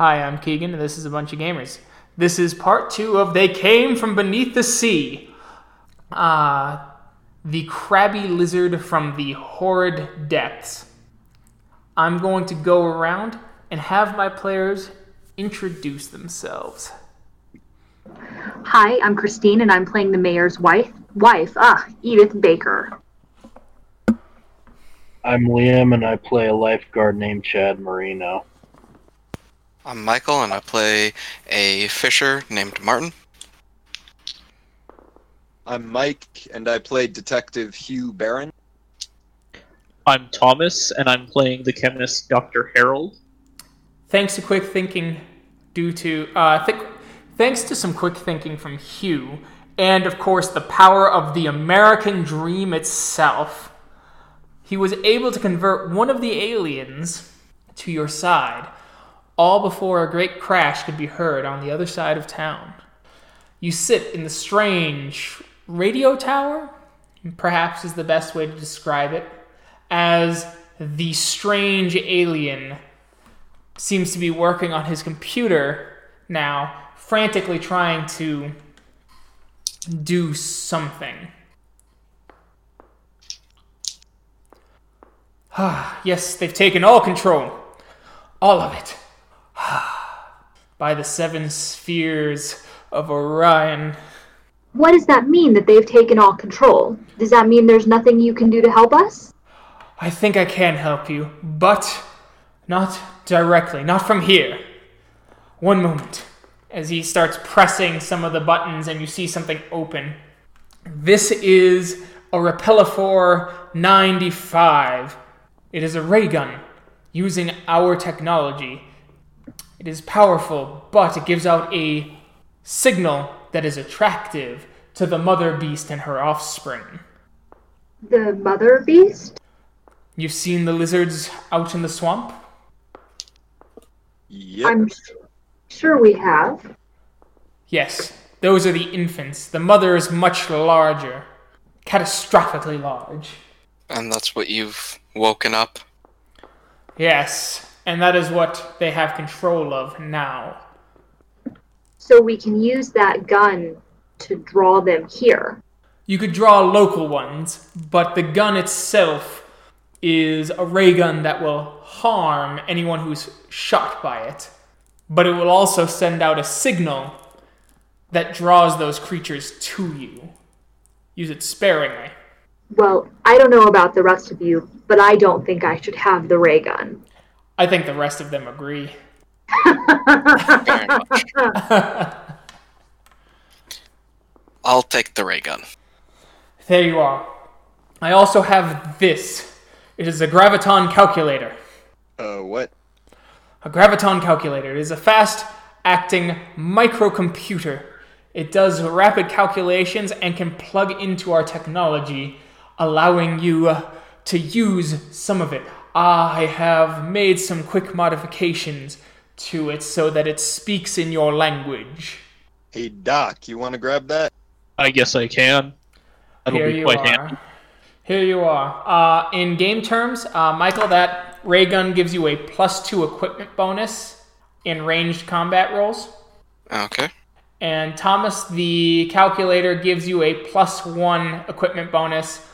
Hi, I'm Keegan, and this is a bunch of gamers. This is part two of They Came from Beneath the Sea. Uh, the crabby lizard from the horrid depths. I'm going to go around and have my players introduce themselves. Hi, I'm Christine, and I'm playing the mayor's wife. Wife, ah, Edith Baker. I'm Liam, and I play a lifeguard named Chad Marino. I'm Michael, and I play a fisher named Martin. I'm Mike, and I play Detective Hugh Barron. I'm Thomas, and I'm playing the chemist Dr. Harold. Thanks to quick thinking, due to uh, th- thanks to some quick thinking from Hugh, and of course the power of the American dream itself, he was able to convert one of the aliens to your side, all before a great crash could be heard on the other side of town. You sit in the strange radio tower, perhaps is the best way to describe it, as the strange alien seems to be working on his computer now, frantically trying to do something. Ah, yes, they've taken all control. All of it. By the seven spheres of Orion. What does that mean that they've taken all control? Does that mean there's nothing you can do to help us? I think I can help you, but not directly, not from here. One moment. As he starts pressing some of the buttons and you see something open. This is a Repellifor 95. It is a ray gun using our technology. It is powerful, but it gives out a signal that is attractive to the mother beast and her offspring. The mother beast? You've seen the lizards out in the swamp? Yep. I'm s- sure we have. Yes, those are the infants. The mother is much larger, catastrophically large. And that's what you've woken up. Yes, and that is what they have control of now. So we can use that gun to draw them here. You could draw local ones, but the gun itself is a ray gun that will harm anyone who's shot by it. But it will also send out a signal that draws those creatures to you. Use it sparingly. Well, I don't know about the rest of you, but I don't think I should have the ray gun. I think the rest of them agree. I'll take the ray gun. There you are. I also have this. It is a graviton calculator. Uh, what? A graviton calculator is a fast acting microcomputer. It does rapid calculations and can plug into our technology, allowing you uh, to use some of it. I have made some quick modifications to it so that it speaks in your language. Hey, Doc, you want to grab that? I guess I can. That'll Here be you quite are. handy. Here you are. Uh, in game terms, uh, Michael, that ray gun gives you a plus two equipment bonus in ranged combat rolls. Okay. And Thomas, the calculator gives you a plus one equipment bonus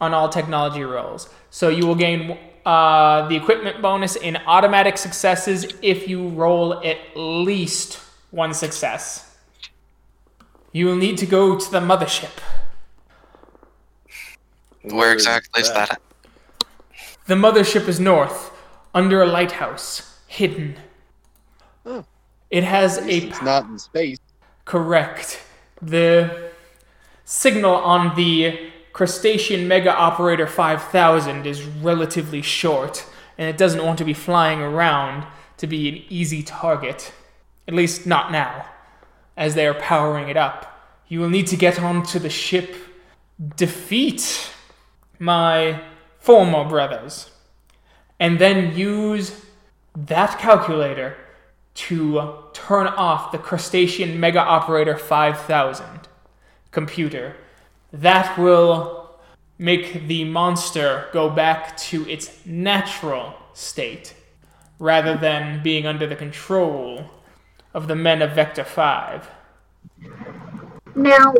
on all technology rolls. So you will gain uh, the equipment bonus in automatic successes if you roll at least one success. You will need to go to the mothership. Where exactly is that? at? The mothership is north, under a lighthouse, hidden. Oh. It has a least it's not in space. Correct. The signal on the crustacean mega operator 5000 is relatively short, and it doesn't want to be flying around to be an easy target. At least not now, as they are powering it up. You will need to get onto the ship, defeat my former brothers, and then use that calculator to turn off the crustacean mega operator 5000 computer. That will make the monster go back to its natural state. rather than being under the control of the men of Vector 5. Now,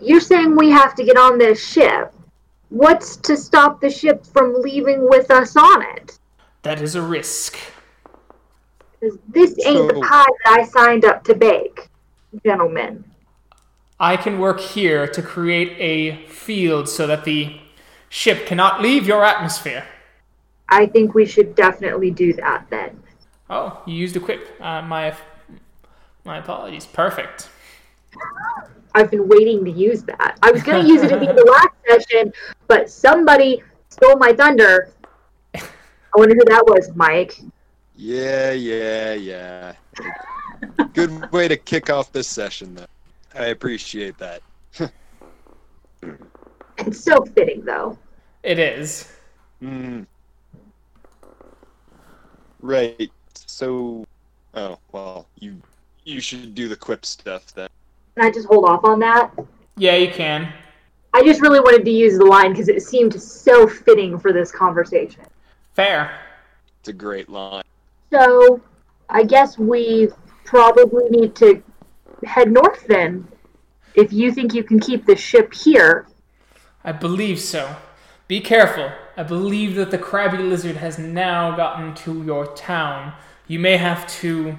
you're saying we have to get on this ship. What's to stop the ship from leaving with us on it? That is a risk. Because this ain't the pie that I signed up to bake, gentlemen. I can work here to create a field so that the ship cannot leave your atmosphere. I think we should definitely do that then. Oh, you used equip. Uh, my my apologies. Perfect. I've been waiting to use that. I was going to use it at the end of the last session, but somebody stole my thunder. I wonder who that was, Mike. Yeah, yeah, yeah. Good way to kick off this session, though. I appreciate that. It's so fitting, though. It is. Hmm. Right. So, oh well, you you should do the quip stuff then. Can I just hold off on that? Yeah, you can. I just really wanted to use the line because it seemed so fitting for this conversation. Fair. It's a great line. So, I guess we probably need to head north then. If you think you can keep the ship here, I believe so. Be careful. I believe that the crabby lizard has now gotten to your town. You may have to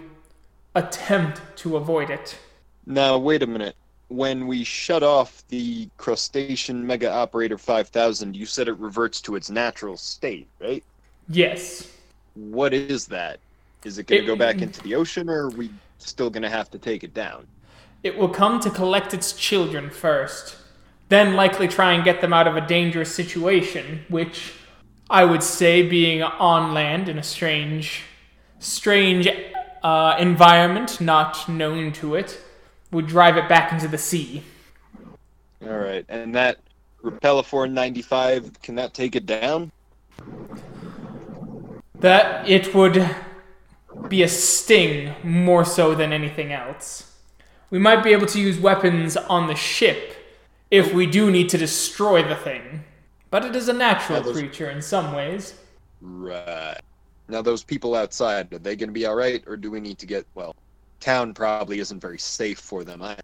attempt to avoid it. Now, wait a minute. When we shut off the crustacean mega operator 5000, you said it reverts to its natural state, right? Yes. What is that? Is it going It- to go back into the ocean, or are we still going to have to take it down? It will come to collect its children first, then likely try and get them out of a dangerous situation, which I would say, being on land in a strange, strange uh, environment not known to it, would drive it back into the sea. All right, and that Repellifor 95, can that take it down? That it would be a sting more so than anything else. We might be able to use weapons on the ship if we do need to destroy the thing. But it is a natural those- creature in some ways. Right. Now, those people outside, are they going to be all right, or do we need to get, well, town probably isn't very safe for them. I,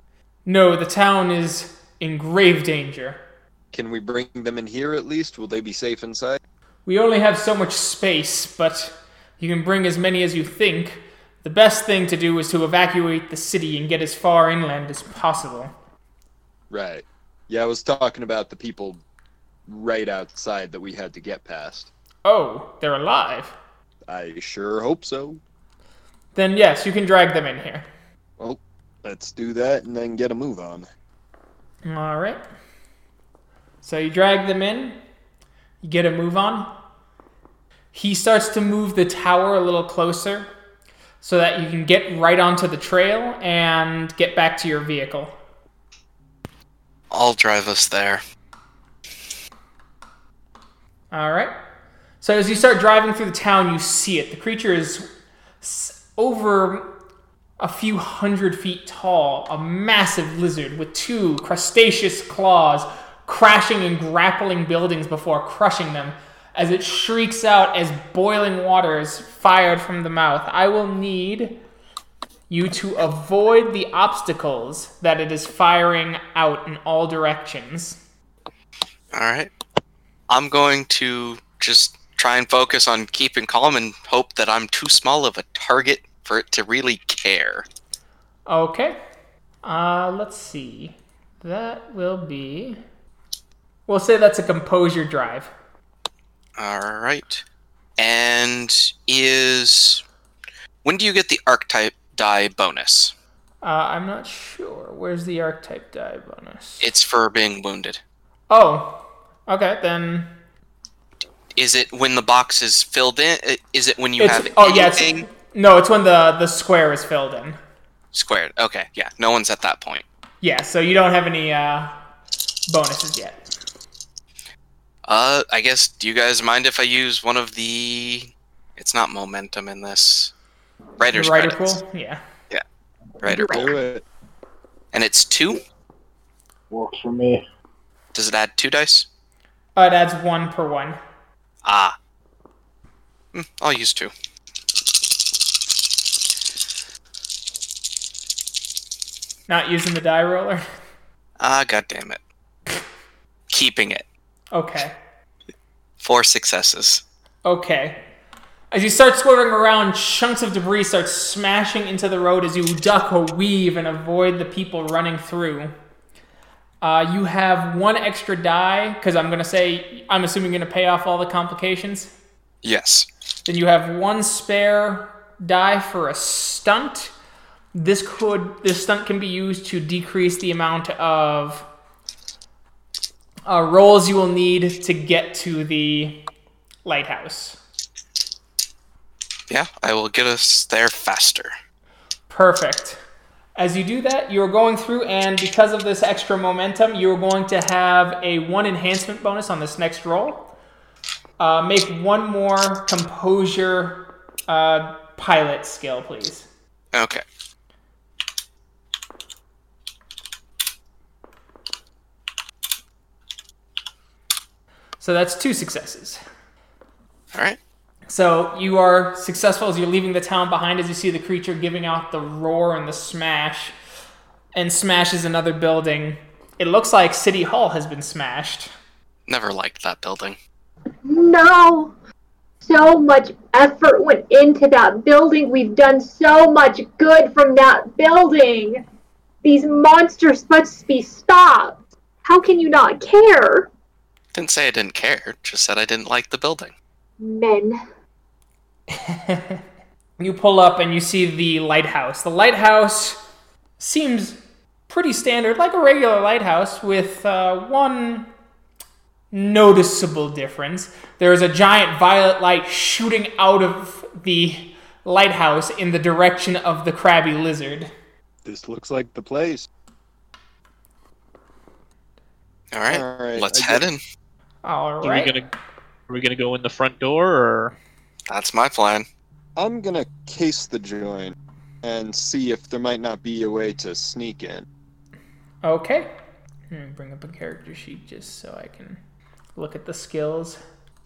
No, the town is in grave danger. can we bring them in here at least? Will they be safe inside? We only have so much space, but you can bring as many as you think. The best thing to do is to evacuate the city and get as far inland as possible. Right. Yeah, I was talking about the people right outside that we had to get past. Oh, they're alive. I sure hope so. Then yes, you can drag them in here. Well, let's do that and then get a move on. All right. So you drag them in. You get a move on. He starts to move the tower a little closer so that you can get right onto the trail and get back to your vehicle. I'll drive us there. All right. So as you start driving through the town, you see it. The creature is over a few hundred feet tall, a massive lizard with two crustaceous claws crashing and grappling buildings before crushing them as it shrieks out as boiling water is fired from the mouth. I will need you to avoid the obstacles that it is firing out in all directions. Alright. I'm going to just try and focus on keeping calm and hope that I'm too small of a target for it to really care. Okay. Uh, let's see. That will be. We'll say that's a composure drive. Alright. And is. When do you get the archetype die bonus? Uh, I'm not sure. Where's the archetype die bonus? It's for being wounded. Oh, okay. Then Is it when the box is filled in? Is it when you it's have oh yeah. It's, anything no, it's when the the square is filled in. squared? Okay, yeah. No one's at that point. Yeah. So you don't have any uh, bonuses yet. Uh, I guess. Do you guys mind if I use one of the? It's not momentum in this. Writer's Writer credits. pool. Yeah. Yeah. Writer pool. Do it. And it's two. Works for me. Does it add two dice? Uh, it adds one per one. Ah. Hm, I'll use two. Not using the die roller. Ah, god damn it. Keeping it. Okay. Four successes. Okay. As you start swerving around, chunks of debris start smashing into the road as you duck or weave and avoid the people running through. Uh, you have one extra die, because I'm going to say, I'm assuming you're going to pay off all the complications. Yes. Then you have one spare die for a stunt. This could this stunt can be used to decrease the amount of uh, rolls you will need to get to the lighthouse. Yeah, I will get us there faster. Perfect. As you do that, you're going through, and because of this extra momentum, you're going to have a one enhancement bonus on this next roll. Uh, make one more composure uh, pilot skill, please. Okay. So that's two successes. All right. So you are successful as you're leaving the town behind as you see the creature giving out the roar and the smash and smashes another building. It looks like City Hall has been smashed. Never liked that building. No! So much effort went into that building. We've done so much good from that building. These monsters must be stopped. How can you not care? Didn't say I didn't care, just said I didn't like the building. Men. You pull up and you see the lighthouse. The lighthouse seems pretty standard, like a regular lighthouse, with uh, one noticeable difference. There is a giant violet light shooting out of the lighthouse in the direction of the crabby lizard. This looks like the place. All right. All right, Let's I head get- in. All Are we gonna are we gonna go in the front door or That's my plan. I'm gonna case the joint and see if there might not be a way to sneak in. Okay. Bring up a character sheet just so I can look at the skills.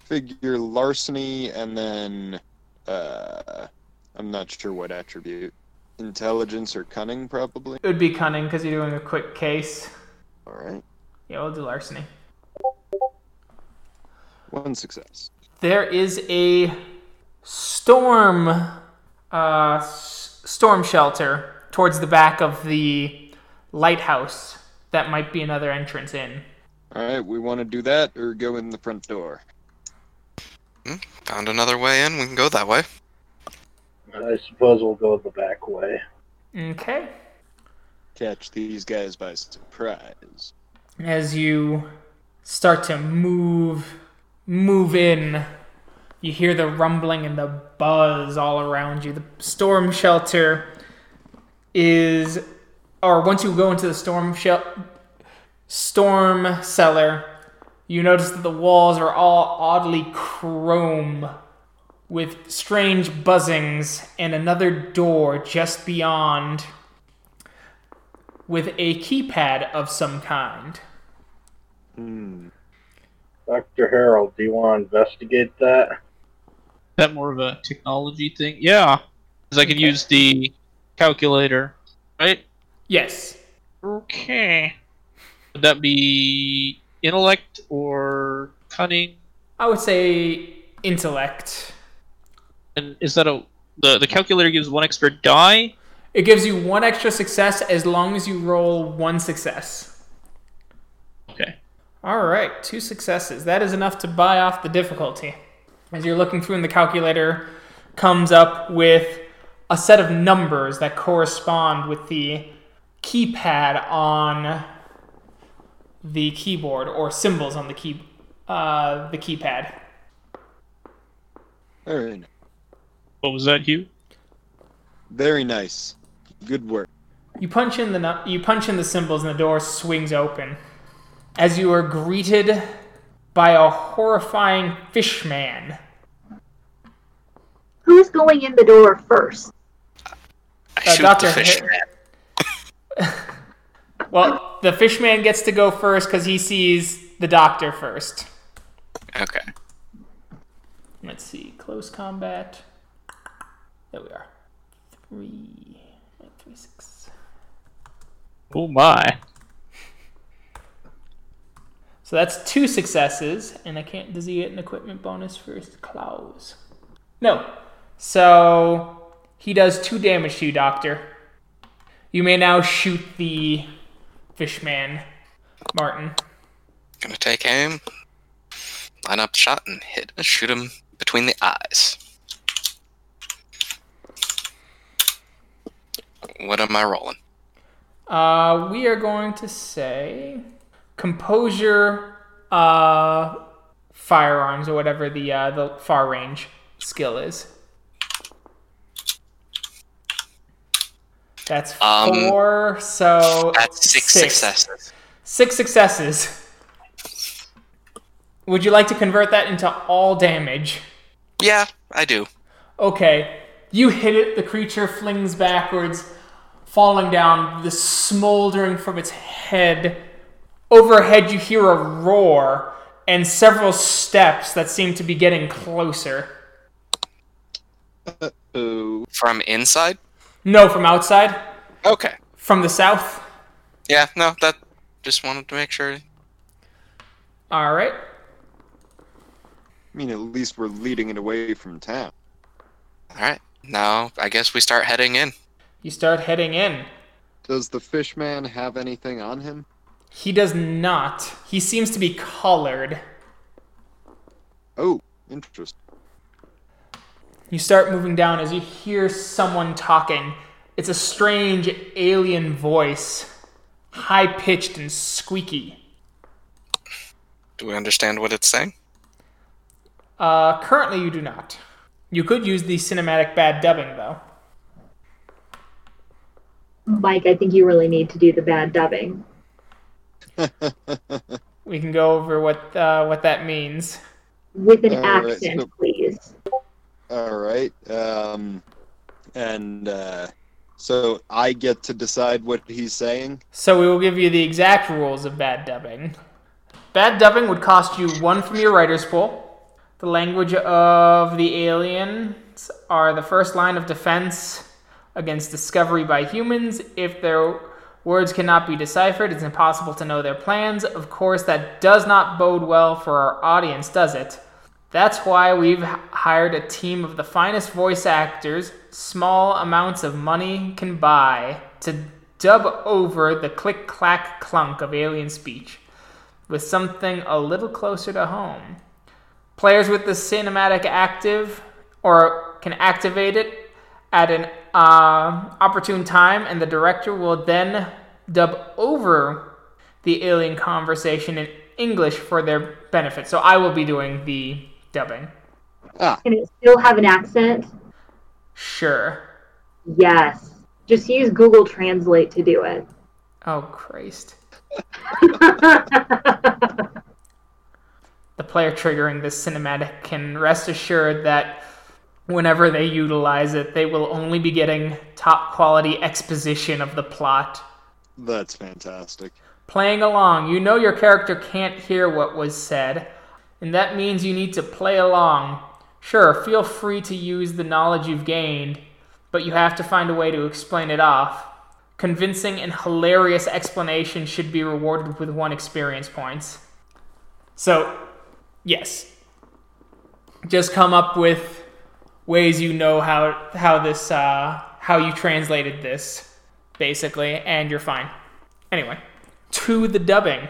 Figure larceny and then uh I'm not sure what attribute. Intelligence or cunning probably. It would be cunning because you're doing a quick case. Alright. Yeah, we'll do larceny. One success. There is a storm uh, s- storm shelter towards the back of the lighthouse that might be another entrance in. Alright, we wanna do that or go in the front door. Hmm, Found another way in. We can go that way. I suppose we'll go the back way. Okay. Catch these guys by surprise. As you start to move move in, you hear the rumbling and the buzz all around you. The storm shelter is or once you go into the storm shel- storm cellar, you notice that the walls are all oddly chrome with strange buzzings and another door just beyond with a keypad of some kind. Hmm. Dr. Harold, do you want to investigate that? is that more of a technology thing? Yeah, because I can Okay. use the calculator, right? Yes. Okay. Would that be intellect or cunning? I would say intellect. And is that a the the calculator gives one extra die? It gives you one extra success as long as you roll one success. Okay. All right, two successes. That is enough to buy off the difficulty. As you're looking through, and the calculator comes up with a set of numbers that correspond with the keypad on the keyboard or symbols on the key uh, the keypad. Very nice. What was that, Hugh? Very nice. Good work. You punch in the nu- you punch in the symbols and the door swings open. As you are greeted by a horrifying fishman. Who's going in the door first? I Uh, shoot Dr. the fish man. Well, the fishman gets to go first because he sees the doctor first. Okay. Let's see, close combat. There we are. Three, three, six. Oh my. So that's two successes, and I can't. Does he get an equipment bonus for his claws? No. So he does two damage to you, Doctor. You may now shoot the fishman, Martin. Gonna take aim, line up the shot, and hit. And shoot him between the eyes. What am I rolling? Uh, we are going to say composure, uh, firearms or whatever the uh, the far range skill is. That's Um, four. so That's six, successes. Six successes. Would you like to convert that into all damage? Yeah, I do. Okay. You hit it, the creature flings backwards, falling down, the smoldering from its head. Overhead, you hear a roar and several steps that seem to be getting closer. Oh, From inside? No, from outside, Okay. from the south. Yeah, no, that just wanted to make sure. All right. I mean, at least we're leading it away from town. Alright. Now I guess we start heading in. You start heading in. Does the fishman have anything on him? He does not. He seems to be colored. Oh, interesting. You start moving down as you hear someone talking. It's a strange alien voice, high pitched and squeaky. Do we understand what it's saying? Uh, currently, you do not. You could use the cinematic bad dubbing, though. Mike, I think you really need to do the bad dubbing. We can go over what uh, what that means. With an All right, accent, so- please. All right. Um, and uh, so I get to decide what he's saying. So we will give you the exact rules of bad dubbing. Bad dubbing would cost you one from your writer's pool. The language of the aliens are the first line of defense against discovery by humans. If their words cannot be deciphered, it's impossible to know their plans. Of course, that does not bode well for our audience, does it? That's why we've hired a team of the finest voice actors small amounts of money can buy to dub over the click clack clunk of alien speech with something a little closer to home. Players with the cinematic active or can activate it at an uh, opportune time, and the director will then dub over the alien conversation in English for their benefit. So I will be doing the dubbing. Ah, Can it still have an accent? Sure. Yes. Just use Google Translate to do it. Oh, Christ. The player triggering this cinematic can rest assured that whenever they utilize it, they will only be getting top quality exposition of the plot. that's fantastic. Playing along, you know your character can't hear what was said, and that means you need to play along. Sure, feel free to use the knowledge you've gained, but you have to find a way to explain it off. Convincing and hilarious explanation should be rewarded with one experience points. So, yes. Just come up with ways you know how how this uh, how you translated this, basically, and you're fine. Anyway, to the dubbing.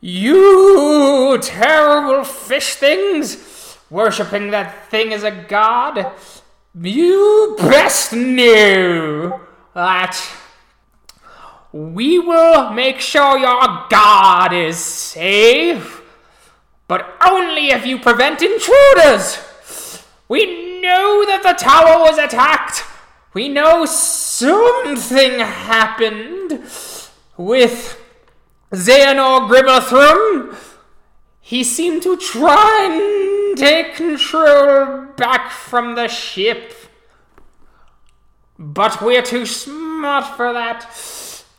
You terrible fish things, worshipping that thing as a god. You best know that we will make sure your god is safe, but only if you prevent intruders. We know that the tower was attacked. We know something happened with Xehanort Grimathrum. He seemed to try and take control back from the ship. But we're too smart for that.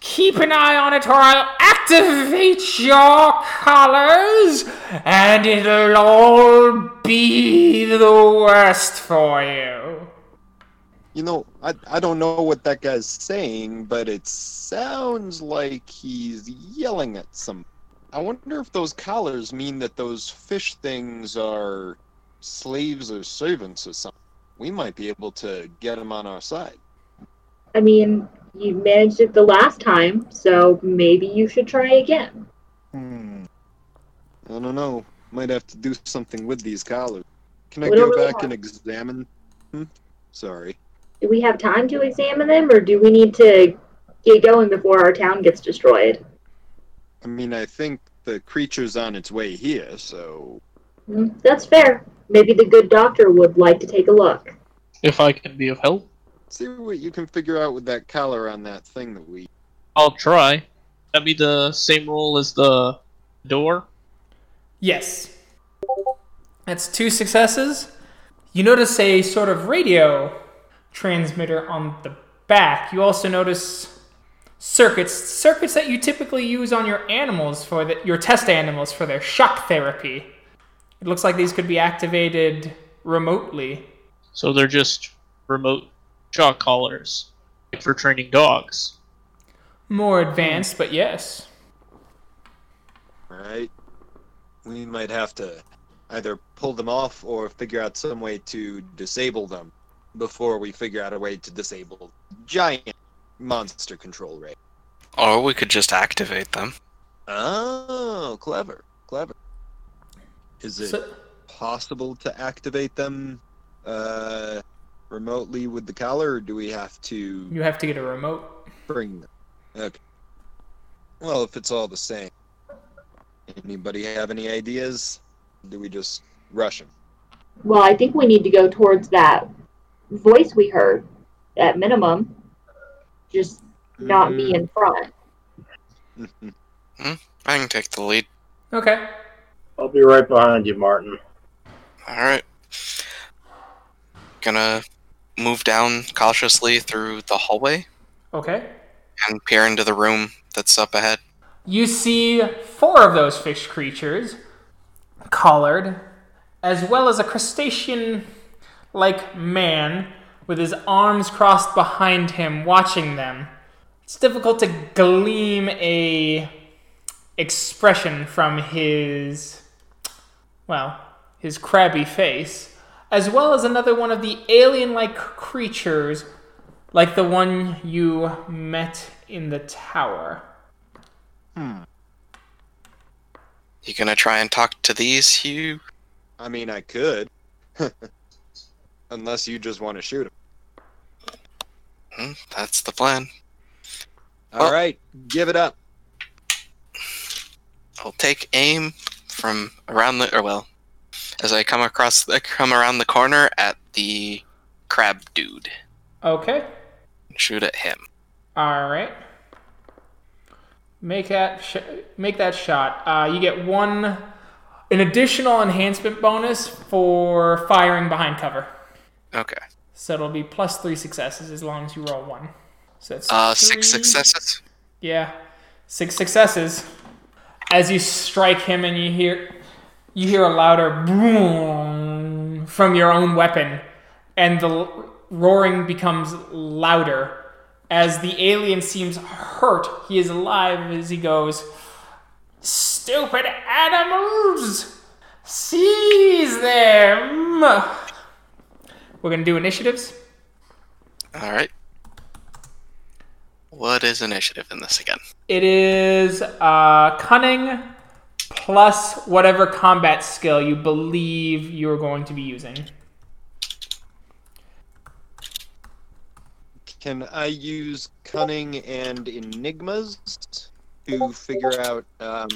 Keep an eye on it or I'll activate your collars and it'll all be the worst for you. You know, I, I don't know what that guy's saying, but it sounds like he's yelling at some. I wonder if those collars mean that those fish things are slaves or servants or something. We might be able to get them on our side. I mean, you managed it the last time, so maybe you should try again. Hmm. I don't know. Might have to do something with these collars. Can I We go really back have- and examine? Hmm? Sorry. Do we have time to examine them, or do we need to get going before our town gets destroyed? I mean, I think the creature's on its way here, so. Hmm, That's fair. Maybe the good doctor would like to take a look. If I can be of help, See what you can figure out with that collar on that thing that we. I'll try. That'd be the same roll as the door. Yes. That's two successes. You notice a sort of radio transmitter on the back. You also notice circuits, circuits that you typically use on your animals for the, your test animals for their shock therapy. It looks like these could be activated remotely. So they're just remote shock collars for training dogs. More advanced, but yes. Alright? We might have to either pull them off or figure out some way to disable them before we figure out a way to disable giant monster control ray. Or we could just activate them. Oh, clever. Clever. Is it So, possible to activate them uh, remotely with the collar, or do we have to you have to get a remote. bring them? Okay. Well, if it's all the same. Anybody have any ideas? Do we just rush them? Well, I think we need to go towards that voice we heard, at minimum. Just not me in front. Mm-hmm. I can take the lead. Okay. I'll be right behind you, Martin. Alright. Gonna move down cautiously through the hallway Okay. and peer into the room that's up ahead. You see four of those fish creatures, collared, as well as a crustacean like man with his arms crossed behind him, watching them. It's difficult to glean a expression from his well, his crabby face, as well as another one of the alien like creatures like the one you met in the tower. Hmm. You gonna try and talk to these, Hugh? I mean, I could. Unless you just want to shoot them. Hmm, that's the plan. All Well- right, give it up. I'll take aim from around the, or well, as I come across, I come around the corner at the crab dude. Okay. Shoot at him. All right. Make that sh- make that shot. Uh, you get one, an additional enhancement bonus for firing behind cover. Okay. So it'll be plus three successes as long as you roll one. So that's Uh, six successes. Yeah, six successes. As you strike him, and you hear you hear a louder boom from your own weapon, and the roaring becomes louder. As the alien seems hurt, he is alive as he goes, Stupid animals! Seize them! We're gonna do initiatives. All right. What is initiative in this again? It is uh, cunning plus whatever combat skill you believe you're going to be using. Can I use cunning and enigmas to figure out um,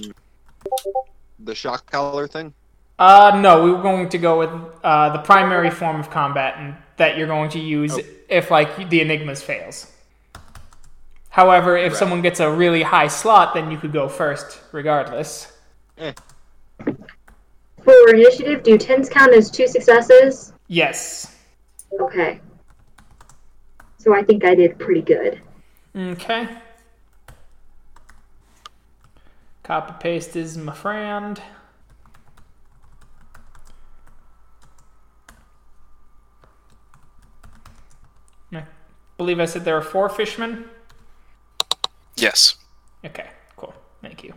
the shock collar thing? Uh, no, we were going to go with uh, the primary form of combat and that you're going to use Oh. if like the enigmas fails. However, if Right. someone gets a really high slot, then you could go first, regardless. Eh. For initiative, do tens count as two successes? Yes. Okay. So I think I did pretty good. Okay. Copy paste is my friend. I believe I said there are four fishmen. Yes. Okay, cool. Thank you.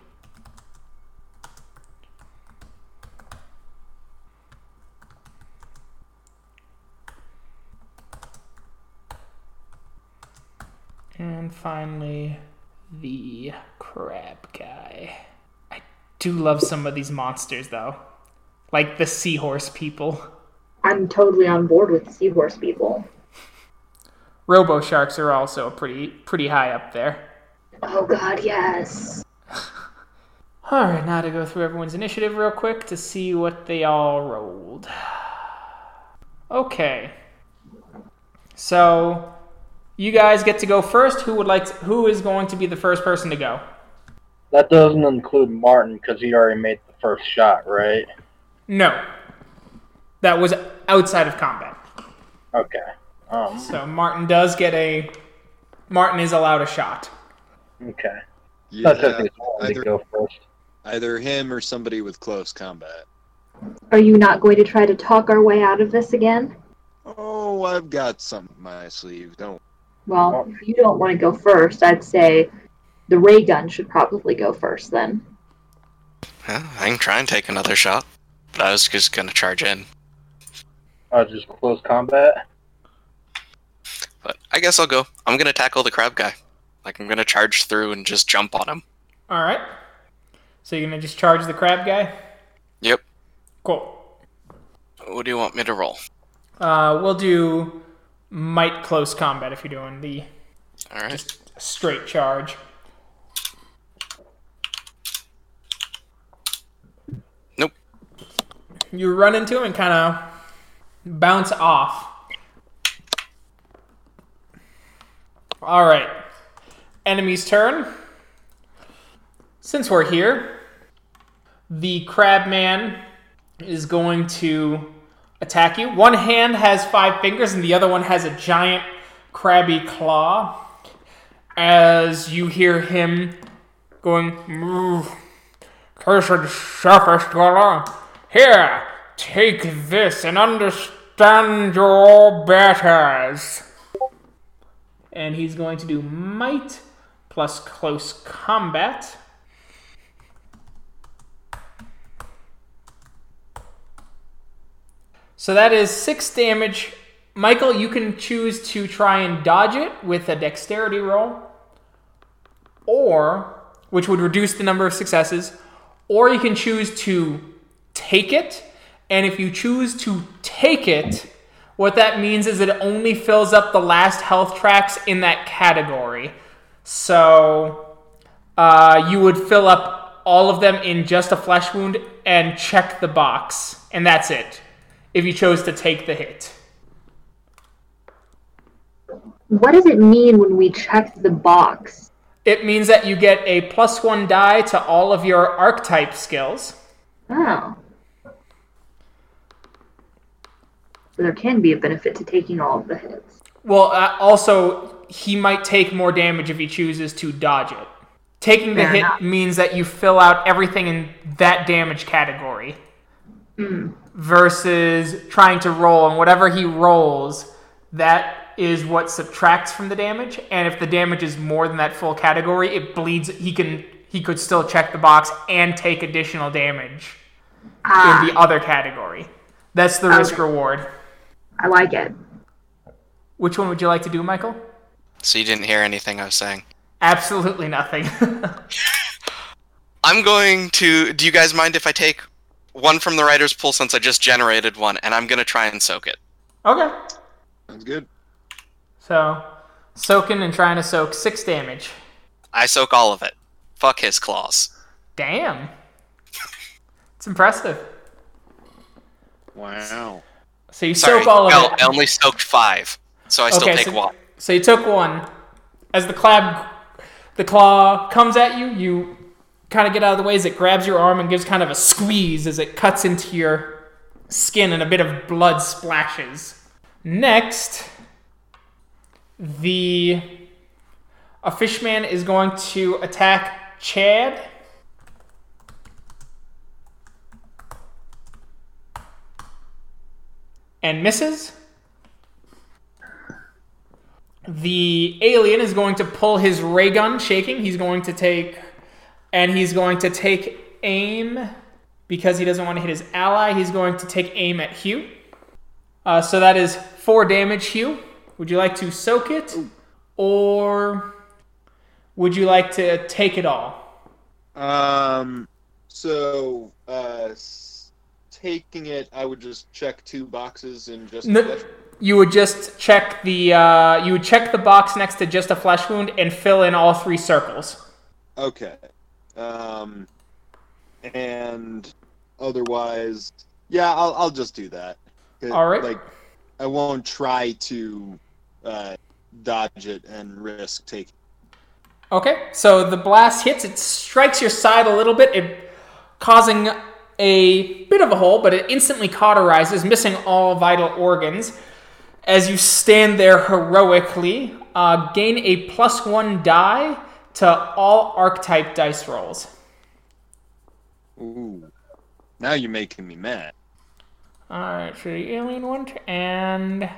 And finally, the crab guy. I do love some of these monsters, though. Like the seahorse people. I'm totally on board with seahorse people. Robo sharks are also pretty pretty high up there. Oh god, yes. All right, now to go through everyone's initiative real quick to see what they all rolled. Okay. So, you guys get to go first. Who would like to, who is going to be the first person to go? That doesn't include Martin because he already made the first shot, right? No. That was outside of combat. Okay. Um. So, Martin does get a Martin is allowed a shot. Okay. Yeah, That's just to either, go first. either him or somebody with close combat. Are you not going to try to talk our way out of this again? Oh, I've got something up my sleeve. Don't. Well, if you don't want to go first, I'd say the ray gun should probably go first then. Yeah, I can try and take another shot, but I was just gonna charge in. Uh, just close combat. But I guess I'll go. I'm gonna tackle the crab guy. Like I'm gonna charge through and just jump on him. All right. So you're gonna just charge the crab guy. Yep. Cool. What do you want me to roll? Uh, we'll do might close combat if you're doing the All right. just straight charge. Nope. You run into him and kind of bounce off. All right. Enemy's turn. Since we're here, the crabman is going to attack you. One hand has five fingers, and the other one has a giant crabby claw. As you hear him going, "Move, cursed surface dweller, here, take this and understand your betters. And he's going to do might plus close combat. So that is six damage. Michael, you can choose to try and dodge it with a dexterity roll, or which would reduce the number of successes, or you can choose to take it. And if you choose to take it, what that means is it only fills up the last health tracks in that category. So uh, you would fill up all of them in just a flesh wound and check the box, and that's it. If you chose to take the hit. What does it mean when we check the box? It means that you get a plus one die to all of your archetype skills. Oh. So there can be a benefit to taking all of the hits. Well, uh, also, he might take more damage if he chooses to dodge it. Taking the Fair hit enough. means that you fill out everything in that damage category. Hmm. Versus trying to roll, and whatever he rolls, that is what subtracts from the damage. And if the damage is more than that full category, it bleeds. He can he could still check the box and take additional damage Ah, in the other category. That's the risk reward. I like it. Which one would you like to do, Michael? So you didn't hear anything I was saying. Absolutely nothing. I'm going to. Do you guys mind if I take one from the writer's pool since I just generated one, and I'm gonna try and soak it. okay. Sounds good. So, soaking and trying to soak six damage. I soak all of it. Fuck his claws. Damn. It's impressive. Wow. So you Sorry, soak all of no, it. I only soaked five, so I still take so- one. So you took one. As the claw, the claw comes at you, you kind of get out of the way as it grabs your arm and gives kind of a squeeze as it cuts into your skin and a bit of blood splashes. Next, the a fishman is going to attack Chad. And misses. the alien is going to pull his ray gun, shaking. He's going to take, and he's going to take aim because he doesn't want to hit his ally. He's going to take aim at Hugh. Uh, so that is four damage, Hugh. Would you like to soak it, or would you like to take it all? Um. So, uh, taking it, I would just check two boxes and just. No, you would just check the uh, you would check the box next to just a flesh wound and fill in all three circles. Okay. Um. And otherwise, yeah, I'll I'll just do that. All right. Like, I won't try to uh, dodge it and risk taking. Okay, so the blast hits. It strikes your side a little bit, it, causing a bit of a hole, but it instantly cauterizes, missing all vital organs. As you stand there heroically, uh, gain a plus one die to all archetype dice rolls. Ooh. Now you're making me mad. Alright, for the alien one, and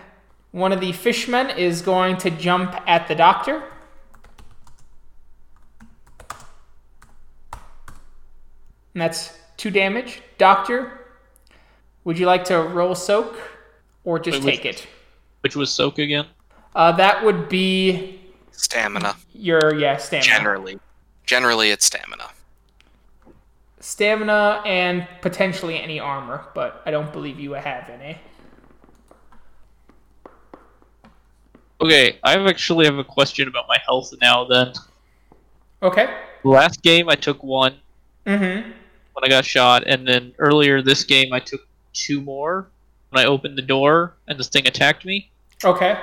one of the fishmen is going to jump at the doctor. And that's two damage. Doctor, would you like to roll soak or just Wait, which- take it? Which was soak again? Uh, that would be Stamina. your, yeah, stamina. Generally. Generally, it's stamina. Stamina and potentially any armor, but I don't believe you have any. Okay, I actually have a question about my health now. Then Okay. last game I took one Mm hmm. when I got shot, and then earlier this game I took two more when I opened the door and this thing attacked me. Okay.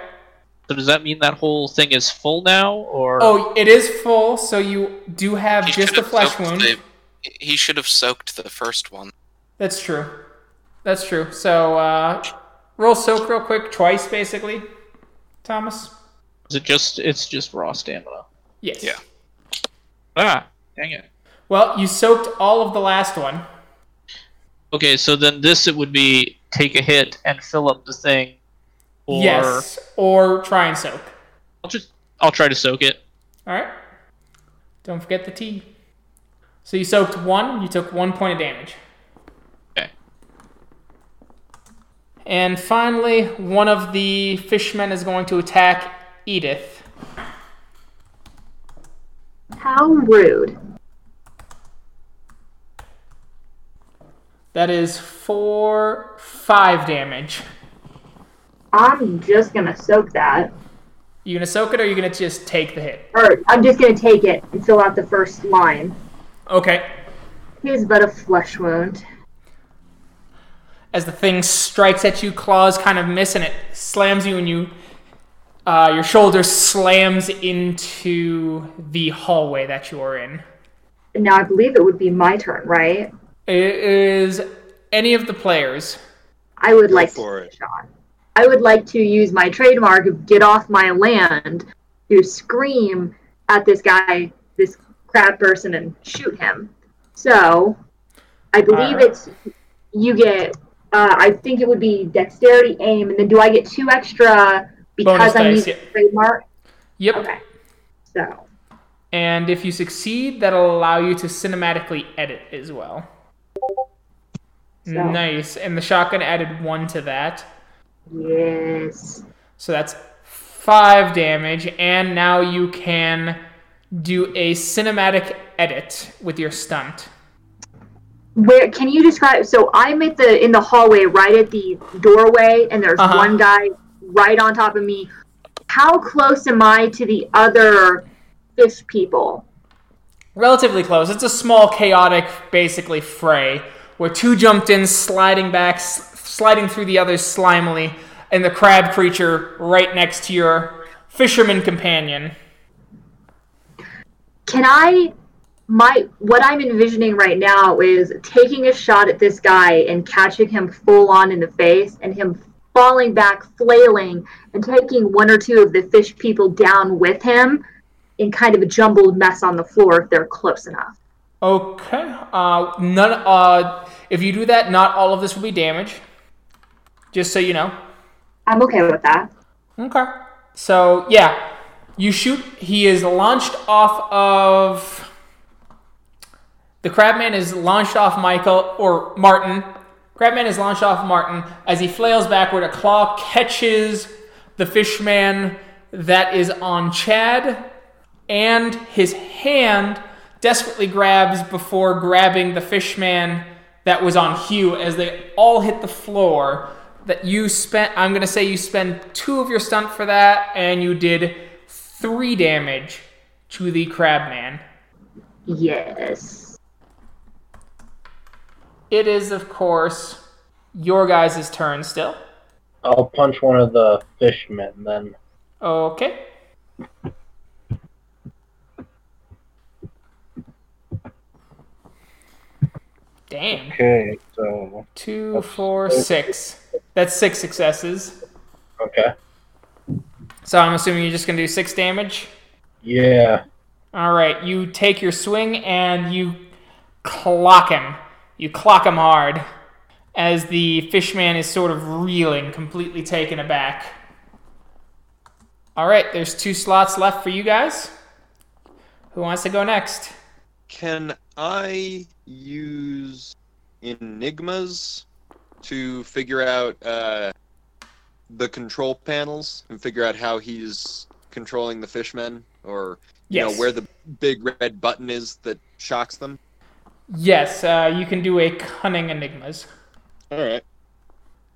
So does that mean that whole thing is full now, or Oh, it is full, so you do have He just a flesh wound. the- he should have soaked the first one. That's true. That's true. So, uh, roll soak real quick, twice basically. Thomas? is it just it's just raw stamina? Yes. Yeah. Ah, dang it. Well, you soaked all of the last one. Okay, so then this it would be take a hit and fill up the thing, or Yes. Or try and soak. I'll just I'll try to soak it. Alright. Don't forget the tea. So you soaked one, you took one point of damage. Okay. And finally, one of the fishmen is going to attack Edith. How rude. That is four, five damage. I'm just gonna soak that. You gonna soak it or you gonna just take the hit? Or I'm just gonna take it and fill out the first line. Okay. Here's but a flesh wound. As the thing strikes at you, claws kind of miss and it slams you, and you, uh, your shoulder slams into the hallway that you are in. Now I believe it would be my turn, right? It is any of the players. I would Go like for to it. shot. I would like to use my trademark of get off my land to scream at this guy, this crab person, and shoot him. So, I believe it's you get. Uh, I think it would be dexterity, aim, and then do I get two extra because Bonus I'm using yeah. trademark? Yep. Okay. So, And if you succeed, that'll allow you to cinematically edit as well. So- Nice. And the shotgun added one to that. Yes. So that's five damage. And now you can do a cinematic edit with your stunt. Where can you describe? So I'm at the in the hallway, right at the doorway, and there's Uh-huh. one guy right on top of me. How close am I to the other fish people? Relatively close. It's a small, chaotic, basically fray where two jumped in, sliding back, sliding through the others slimily, and the crab creature right next to your fisherman companion. Can I? My what I'm envisioning right now is taking a shot at this guy and catching him full on in the face, and him falling back, flailing, and taking one or two of the fish people down with him in kind of a jumbled mess on the floor if they're close enough. Okay. Uh, none. Uh, if you do that, not all of this will be damage. Just so you know. I'm okay with that. Okay. So yeah, you shoot. He is launched off of. The crabman is launched off Michael or Martin. Crabman is launched off Martin as he flails backward. A claw catches the fishman that is on Chad, and his hand desperately grabs before grabbing the fishman that was on Hugh as they all hit the floor. That you spent, I'm gonna say you spend two of your stunt for that, and you did three damage to the crabman. Yes. It is, of course, your guys' turn still. I'll punch one of the fishmen then. Okay. Damn. Okay, so Two, four, six. That's six successes. okay. So I'm assuming you're just gonna do six damage. Yeah. All right. You take your swing and you clock him. You clock him hard as the fishman is sort of reeling, completely taken aback. All right. There's two slots left for you guys. Who wants to go next? Can I use enigmas to figure out uh, the control panels and figure out how he's controlling the fishmen, or you Yes. know where the big red button is that shocks them? Yes. Uh, you can do a cunning enigmas. All right.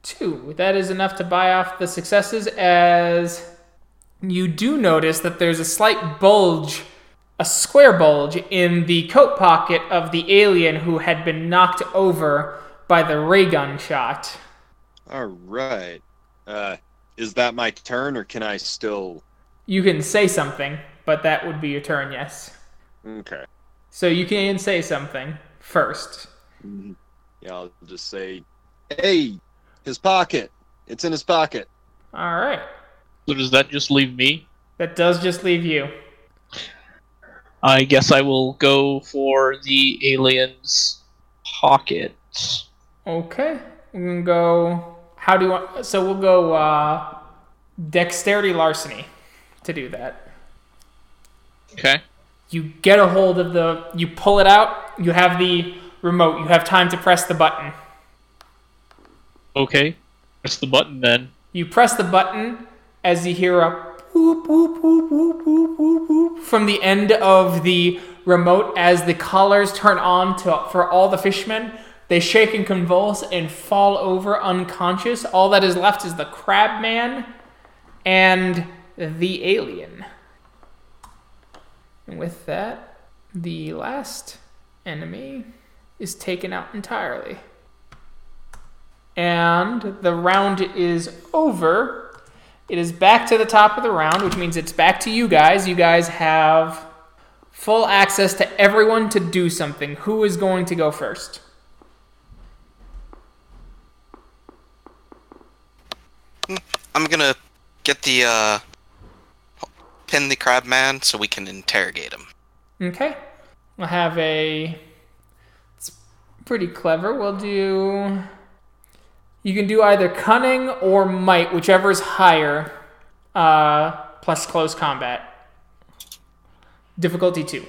Two. That is enough to buy off the successes, as you do notice that there's a slight bulge, a square bulge, in the coat pocket of the alien who had been knocked over by the ray gun shot. All right. Uh, is that my turn, or can I still? You can say something, but that would be your turn, yes. Okay. So you can say something first. Yeah, I'll just say, "Hey, his pocket. It's in his pocket." All right. So does that just leave me? That does just leave you. I guess I will go for the alien's pocket. Okay. we're gonna go. How do you want? So we'll go uh, dexterity larceny to do that. Okay. You get a hold of the. You pull it out. You have the remote. You have time to press the button. Okay. Press the button then. You press the button as you hear a boop, boop, boop, boop, boop, boop, boop from the end of the remote as the collars turn on to, for all the fishmen. They shake and convulse and fall over unconscious. All that is left is the crab man and the alien. And with that, the last enemy is taken out entirely. And the round is over. It is back to the top of the round, which means it's back to you guys. You guys have full access to everyone to do something. Who is going to go first? I'm gonna get the uh, pin the crab man so we can interrogate him. Okay. We'll have a. It's pretty clever. We'll do. You can do either cunning or might, whichever is higher, uh, plus close combat. Difficulty two.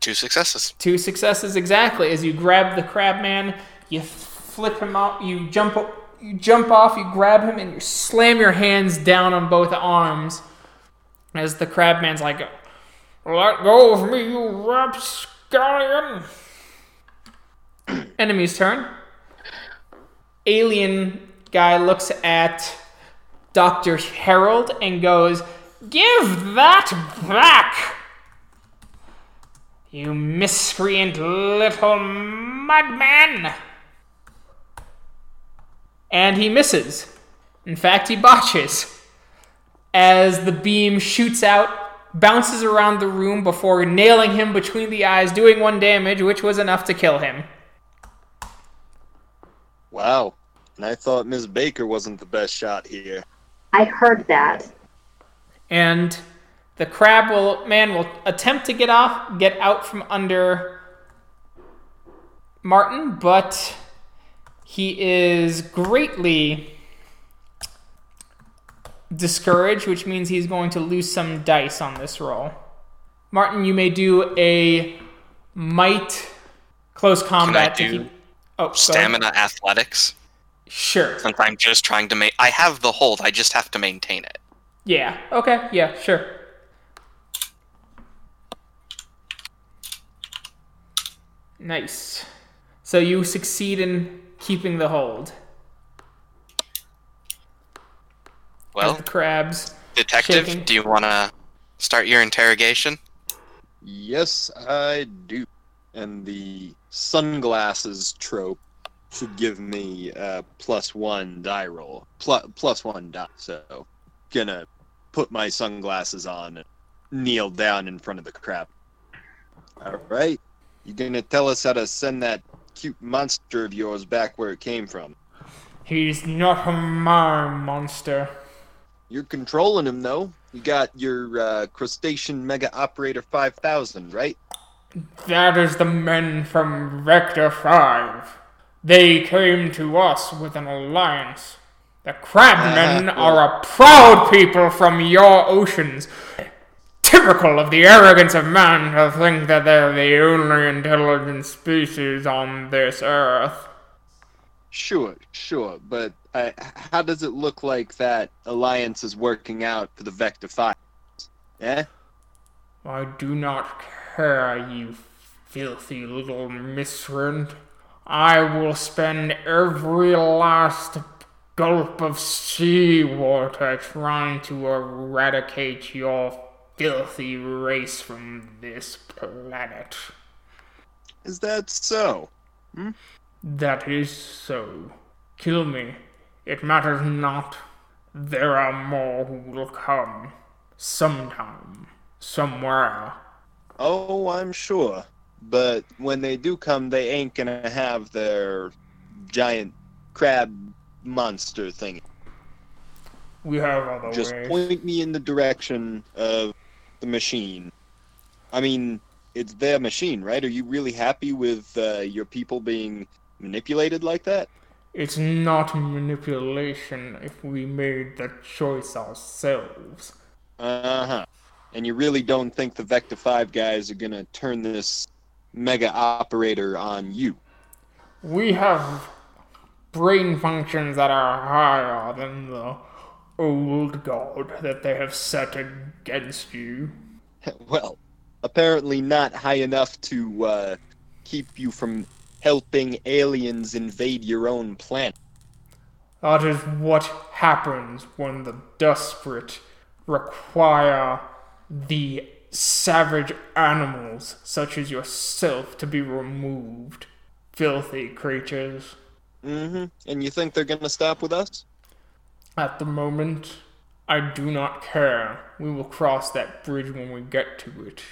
Two successes. Two successes exactly. As you grab the crab man, you flip him out, you jump, o- you jump off, you grab him, and you slam your hands down on both arms. As the crab man's like, "Let go of me, you rapscallion!" Enemy's turn. Alien guy looks at Doctor Harold and goes, "Give that back!" You miscreant little mudman! And he misses. In fact, he botches. As the beam shoots out, bounces around the room before nailing him between the eyes, doing one damage, which was enough to kill him. Wow. And I thought Ms. Baker wasn't the best shot here. I heard that. And the crab will man will attempt to get off get out from under Martin, but He is greatly discouraged, which means he's going to lose some dice on this roll. Martin, you may do a might close combat to do keep. Oh. Stamina athletics. Sure. Since I'm just trying to make. I have the hold. I just have to maintain it. Yeah. Okay. Yeah. Sure. Nice. So you succeed in keeping the hold. Well, As the crabs. detective, shaking. do you want to start your interrogation? Yes, I do. And the sunglasses trope should give me uh, plus one die roll. Plus, plus one die. So, gonna put my sunglasses on and kneel down in front of the crab. All right. You gonna tell us how to send that cute monster of yours back where it came from? He's not a my monster. You're controlling him, though. You got your uh, crustacean mega operator 5000, right? That is the men from Vector 5. They came to us with an alliance. The crabmen Uh-huh. are a proud people from your oceans. Typical of the arrogance of man to think that they're the only intelligent species on this earth. Sure, sure, but uh, how does it look like that alliance is working out for the Vector 5? Eh? I do not care, you filthy little miscreant. I will spend every last gulp of seawater trying to eradicate your filthy race from this planet. Is that so? Hmm? That is so. Kill me. It matters not. There are more who will come. Sometime. Somewhere. Oh, I'm sure. But when they do come, they ain't gonna have their giant crab monster thing. We have other Just ways. point me in the direction of the machine. I mean, it's their machine, right? Are you really happy with uh, your people being manipulated like that? It's not manipulation if we made the choice ourselves. Uh huh. And you really don't think the Vector 5 guys are gonna turn this mega operator on you? We have brain functions that are higher than the old god that they have set against you. well, apparently not high enough to uh, keep you from helping aliens invade your own planet. That is what happens when the desperate require the savage animals, such as yourself, to be removed. Filthy creatures. Mm-hmm. And you think they're gonna stop with us? At the moment, I do not care. We will cross that bridge when we get to it.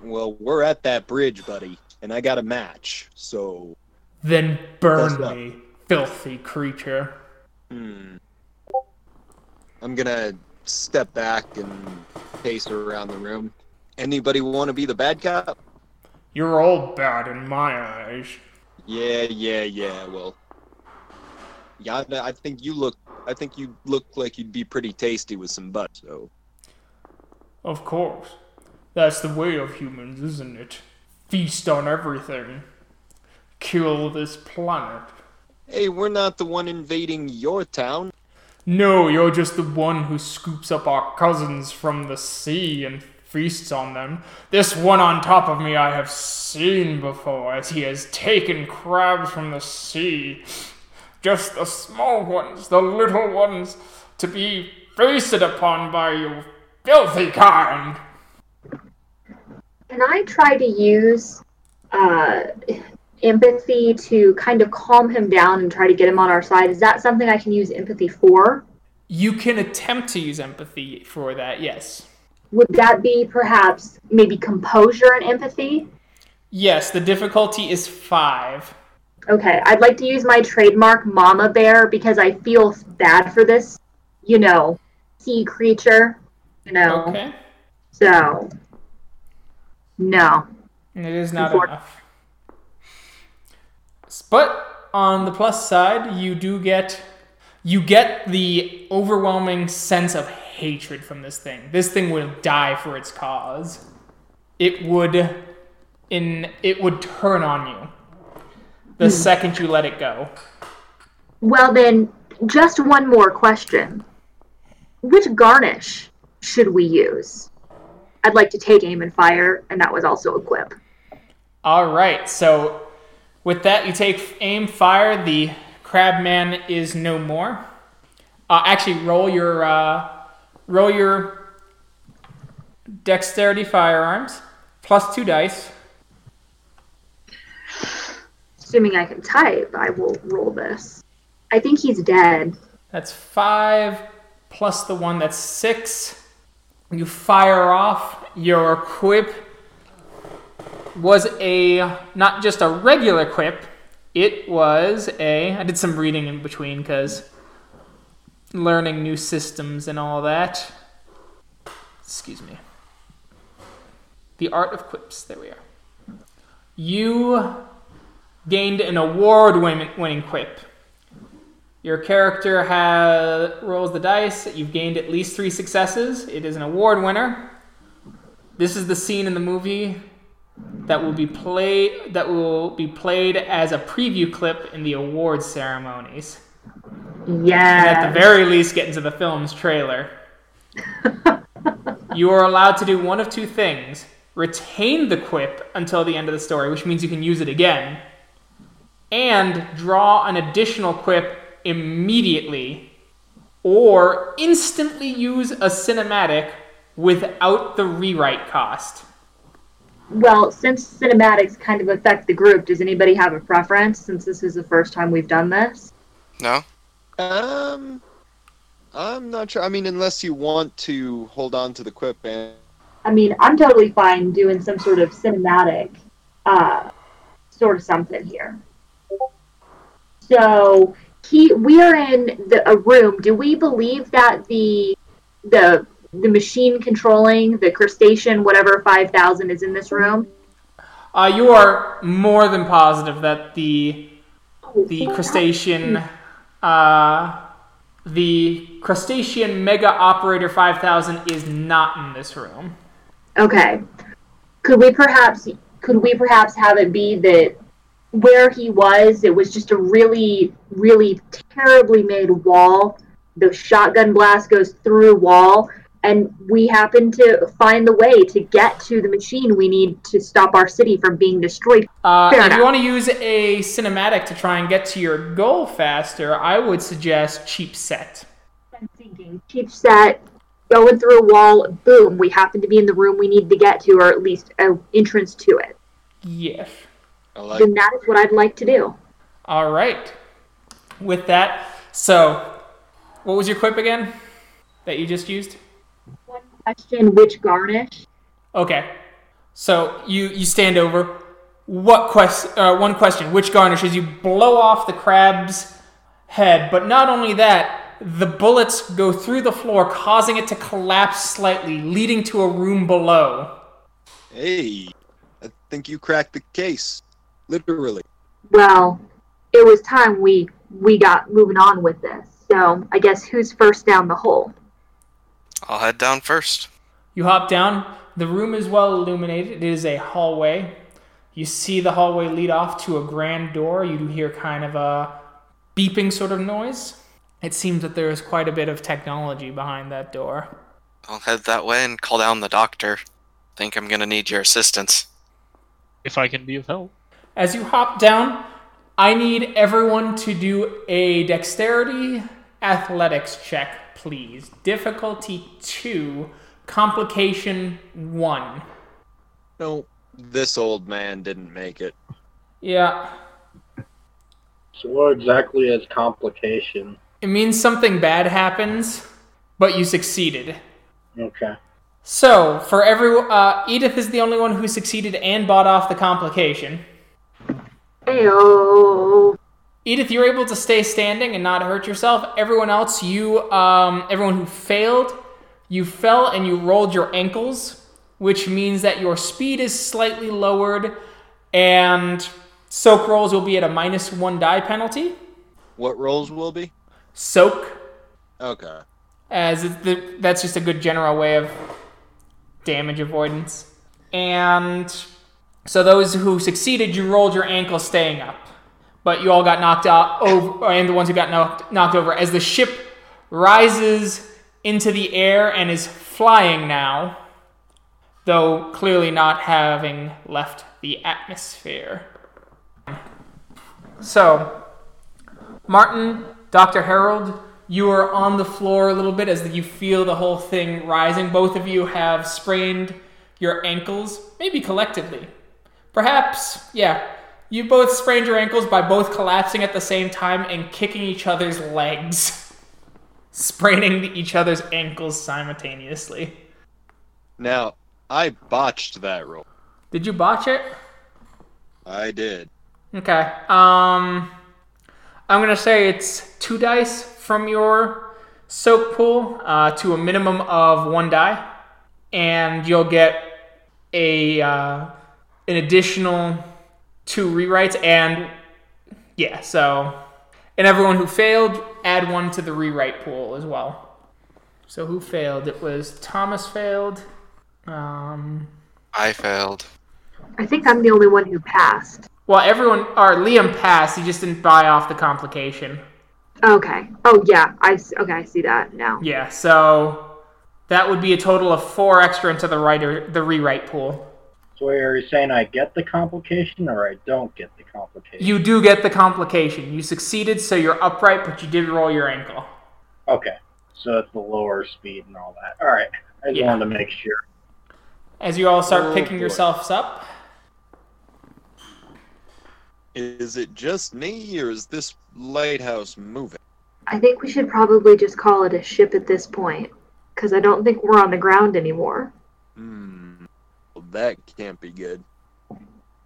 Well, we're at that bridge, buddy, and I got a match. So, Then burn That's not- me, filthy creature. hmm. I'm gonna step back and pace around the room. Anybody want to be the bad cop? You're all bad in my eyes. Yeah, yeah, yeah. Well, yeah, I I think you look. I think you look like you'd be pretty tasty with some butt. So, Of course. That's the way of humans, isn't it? Feast on everything. Kill this planet. hey, we're not the one invading your town. No, you're just the one who scoops up our cousins from the sea and feasts on them. This one on top of me I have seen before, as he has taken crabs from the sea. Just the small ones, the little ones, to be feasted upon by you filthy kind. Can I try to use uh, empathy to kind of calm him down and try to get him on our side? Is that something I can use empathy for? You can attempt to use empathy for that, yes. Would that be perhaps maybe composure and empathy? Yes, the difficulty is five. Okay, I'd like to use my trademark mama bear because I feel bad for this, you know, sea creature, you know. Okay. So, no. It is not Unfor- enough. But on the plus side, you do get you get the overwhelming sense of hatred from this thing. This thing would die for its cause. It would in it would turn on you the second you let it go. Well, then, just one more question. Which garnish should we use? I'd like to take aim and fire, and that was also a quip. All right. So with that, you take aim, fire. The crabman is no more. Uh, actually, roll your uh, roll your dexterity firearms plus two dice. Assuming I can type, I will roll this. I think he's dead. That's five plus the one that's six. You fire off. Your quip was a not just a regular quip. It was a. I did some reading in between because learning new systems and all that. Excuse me. The art of quips. There we are. You gained an award-winning quip. Your character has rolls the dice. You've gained at least three successes. It is an award winner. This is the scene in the movie that will be played that will be played as a preview clip in the awards ceremonies. And at the very least, get into the film's trailer. you are allowed to do one of two things: retain the quip until the end of the story, which means you can use it again, and draw an additional quip immediately, or instantly use a cinematic without the rewrite cost. Well, since cinematics kind of affect the group, does anybody have a preference since this is the first time we've done this? No? Um, I'm not sure. I mean, unless you want to hold on to the quip and I mean, I'm totally fine doing some sort of cinematic, uh, sort of something here. So he, we are in the, a room. Do we believe that the the the machine controlling the crustacean, whatever five thousand, is in this room? Uh, you are more than positive that the the crustacean, uh, the crustacean mega operator 5000 is not in this room. Okay. Could we perhaps could we perhaps have it be that where he was, it was just a really, really terribly made wall. The shotgun blast goes through wall, and we happen to find the way to get to the machine we need to stop our city from being destroyed. Uh, if you want to use a cinematic to try and get to your goal faster, I would suggest cheap set. I'm thinking cheap set, going through a wall, boom, we happen to be in the room we need to get to, or at least an entrance to it. Yes. I like Then that is what I'd like to do. All right. With that, so what was your quip again that you just used? One question: Which garnish? Okay. So you you stand over. What quest? Uh, one question: Which garnishes? You blow off the crab's head, but not only that, the bullets go through the floor, causing it to collapse slightly, leading to a room below. Hey, I think you cracked the case. Literally. Well, it was time we we got moving on with this. So I guess who's first down the hole? I'll head down first. You hop down. The room is well illuminated. It is a hallway. You see the hallway lead off to a grand door. You do hear kind of a beeping sort of noise. It seems that there is quite a bit of technology behind that door. I'll head that way and call down the doctor. Think I'm gonna need your assistance. If I can be of help. As you hop down, I need everyone to do a dexterity athletics check, please. Difficulty 2, complication 1. No, this old man didn't make it. Yeah, So what exactly is complication? it means something bad happens, but you succeeded. Okay. So, for every uh, Edith is the only one who succeeded and bought off the complication. Heyo. Edith, you're able to stay standing and not hurt yourself. Everyone else, you, um, everyone who failed, you fell and you rolled your ankles, which means that your speed is slightly lowered, and soak rolls will be at a minus one die penalty. What rolls will be? Soak, Okay. as it's the, that's just a good general way of damage avoidance. And so those who succeeded, you rolled your ankle staying up, but you all got knocked out over, and the ones who got knocked knocked over as the ship rises into the air and is flying now, though clearly not having left the atmosphere. So, Martin, Dr. Harold, you are on the floor a little bit as you feel the whole thing rising. Both of you have sprained your ankles, maybe collectively. Perhaps, yeah, you both sprained your ankles by both collapsing at the same time and kicking each other's legs, spraining each other's ankles simultaneously. Now, I botched that roll. Did you botch it? I did. Okay. Um, I'm gonna say it's two dice from your soak pool uh, to a minimum of one die, and you'll get a uh, an additional two rewrites. And yeah, so and everyone who failed, add one to the rewrite pool as well. So who failed? It was Thomas failed. Um, I failed. I think I'm the only one who passed. well, everyone or Liam passed. He just didn't buy off the complication. Okay. Oh yeah. I s- okay. I see that now. Yeah, so that would be a total of four extra into the writer the rewrite pool. So are saying I get the complication or I don't get the complication? You do get the complication. You succeeded, so you're upright, but you did roll your ankle. Okay. So it's the lower speed and all that. All right. I just Yeah. wanted to make sure. As you all start Oh, picking boy. yourselves up, Is it just me, or is this lighthouse moving? I think we should probably just call it a ship at this point, because I don't think we're on the ground anymore. Hmm. Well, that can't be good.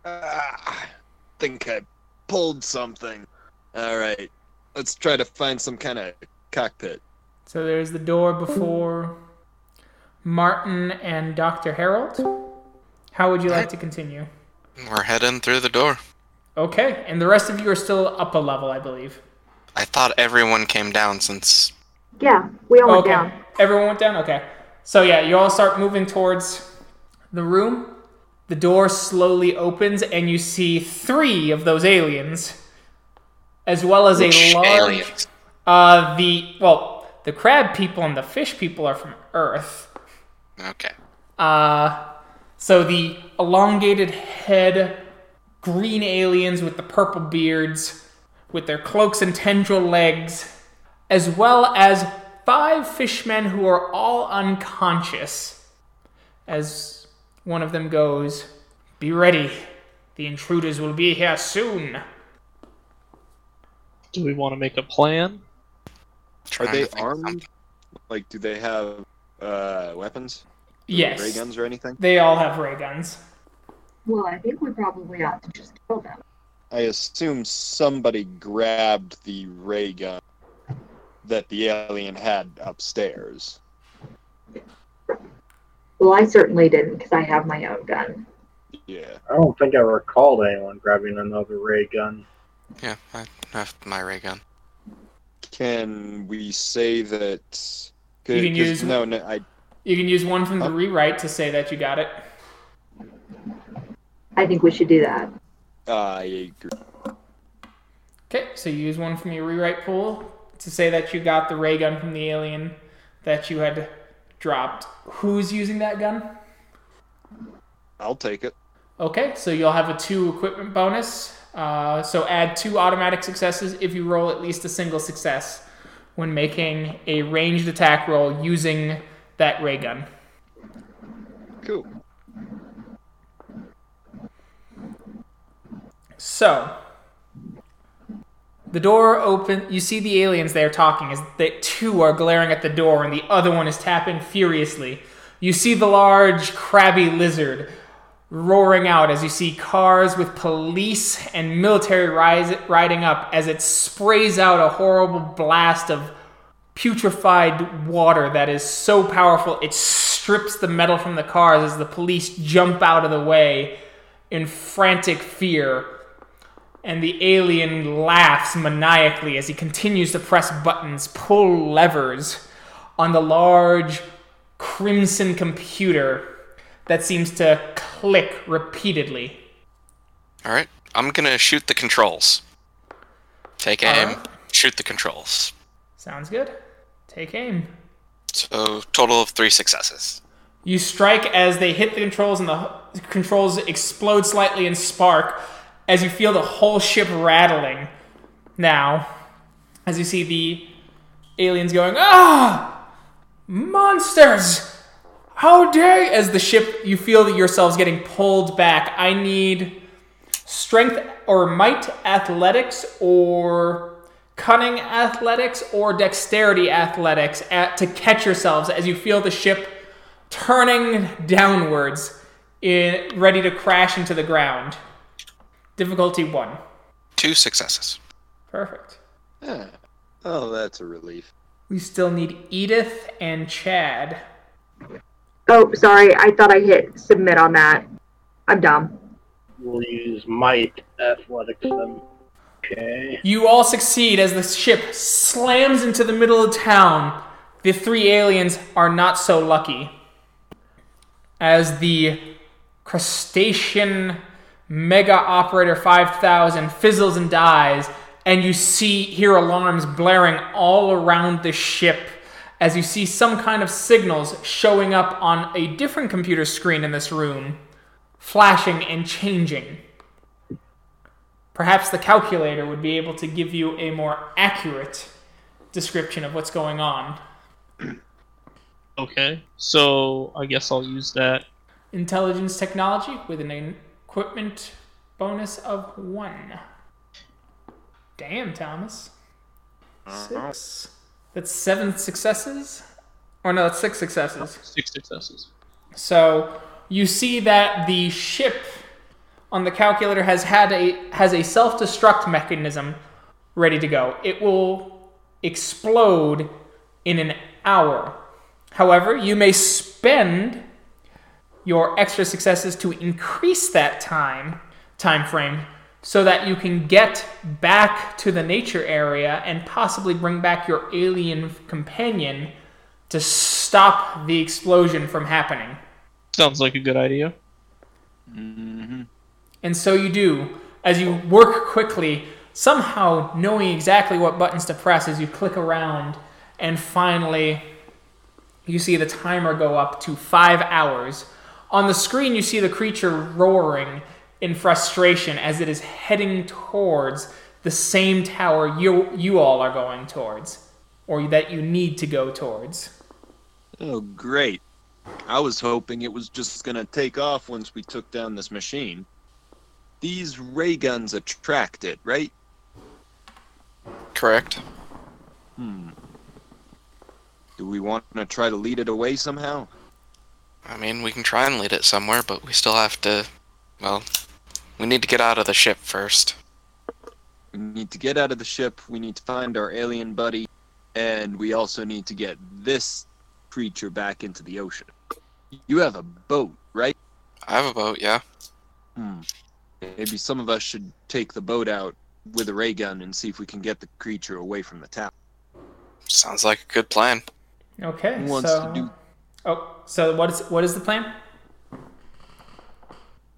Ah, think I pulled something. All right. Let's try to find some kind of cockpit. so there's the door before Martin and Dr. Harold. How would you like to continue? We're heading through the door. Okay, and the rest of you are still up a level, I believe. I thought everyone came down since Yeah, we all went okay. down. Everyone went down? Okay. So yeah, you all start moving towards the room. The door slowly opens and you see three of those aliens. As well as Which a large aliens? uh the well, the crab people and the fish people are from Earth. Okay. Uh so the elongated head green aliens with the purple beards with their cloaks and tendril legs as well as five fishmen who are all unconscious as one of them goes be ready the intruders will be here soon Do we want to make a plan? Are they to think of armed? something. Like, do they have uh, weapons? yes Ray guns or anything? they all have ray guns Well, I think we probably ought to just kill them. I assume somebody grabbed the ray gun that the alien had upstairs. Well, I certainly didn't, because I have my own gun. Yeah. I don't think I recalled anyone grabbing another ray gun. Yeah, I have my ray gun. Can we say that? You can 'cause- use- no, no. I you can use one from the Oh. rewrite to say that you got it I think we should do that. I agree. Okay, so you use one from your rewrite pool to say that you got the ray gun from the alien that you had dropped. Who's using that gun? I'll take it. Okay, so you'll have a two equipment bonus. Uh, so add two automatic successes if you roll at least a single success when making a ranged attack roll using that ray gun. Cool. So, the door open. You see the aliens there talking as the two are glaring at the door, and the other one is tapping furiously. You see the large crabby lizard roaring out as you see cars with police and military rise, riding up as it sprays out a horrible blast of putrefied water that is so powerful it strips the metal from the cars as the police jump out of the way in frantic fear And the alien laughs maniacally as he continues to press buttons, pull levers on the large crimson computer that seems to click repeatedly. All right. I'm gonna shoot the controls. Take aim. Alright. Shoot the controls. Sounds good. Take aim. So total of three successes. You strike as they hit the controls, and the controls explode slightly and spark as you feel the whole ship rattling. Now, as you see the aliens going, ah, monsters! How dare! As the ship, you feel that yourselves getting pulled back. I need strength or might athletics or cunning athletics or dexterity athletics at, to catch yourselves as you feel the ship turning downwards, in, ready to crash into the ground. Difficulty one. Two successes. Perfect. Yeah. Oh, that's a relief. We still need Edith and Chad. Oh, sorry. I thought I hit submit on that. I'm dumb. We'll use might athletics then. Okay. You all succeed as the ship slams into the middle of town. The three aliens are not so lucky. As the crustacean mega operator 5000 fizzles and dies, and you see hear alarms blaring all around the ship as you see some kind of signals showing up on a different computer screen in this room, flashing and changing. Perhaps the calculator would be able to give you a more accurate description of what's going on. Okay, so I guess I'll use that. Intelligence technology with an equipment bonus of one. Damn, Thomas. Six. That's seven successes? Or no, that's six successes. Six successes. So you see that the ship on the calculator has had a has a self-destruct mechanism ready to go. It will explode in an hour. However, you may spend your extra successes to increase that time time frame so that you can get back to the nature area and possibly bring back your alien companion to stop the explosion from happening. Sounds like a good idea. Mm-hmm. And so you do, as you work quickly, somehow knowing exactly what buttons to press as you click around, and finally you see the timer go up to five hours. On the screen, you see the creature roaring in frustration as it is heading towards the same tower you, you all are going towards, or that you need to go towards. Oh, great. I was hoping it was just gonna take off once we took down this machine. These ray guns attract it, right? Correct. Hmm. Do we want to try to lead it away somehow? I mean, we can try and lead it somewhere, but we still have to. Well, we need to get out of the ship first. We need to get out of the ship, we need to find our alien buddy, and we also need to get this creature back into the ocean. You have a boat, right? I have a boat, yeah. Hmm. Maybe some of us should take the boat out with a ray gun and see if we can get the creature away from the town. Sounds like a good plan. Okay. Who wants so, to do Oh, so what is what is the plan?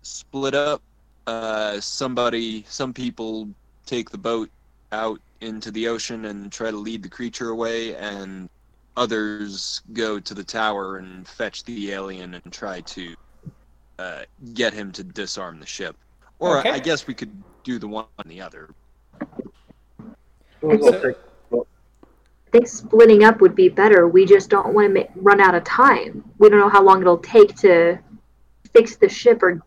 split up? Uh, somebody, some people take the boat out into the ocean and try to lead the creature away, and others go to the tower and fetch the alien and try to uh, get him to disarm the ship. Or Okay. I guess we could do the one on the other. So- take- I think splitting up would be better. We just don't want to ma- run out of time. We don't know how long it'll take to fix the ship or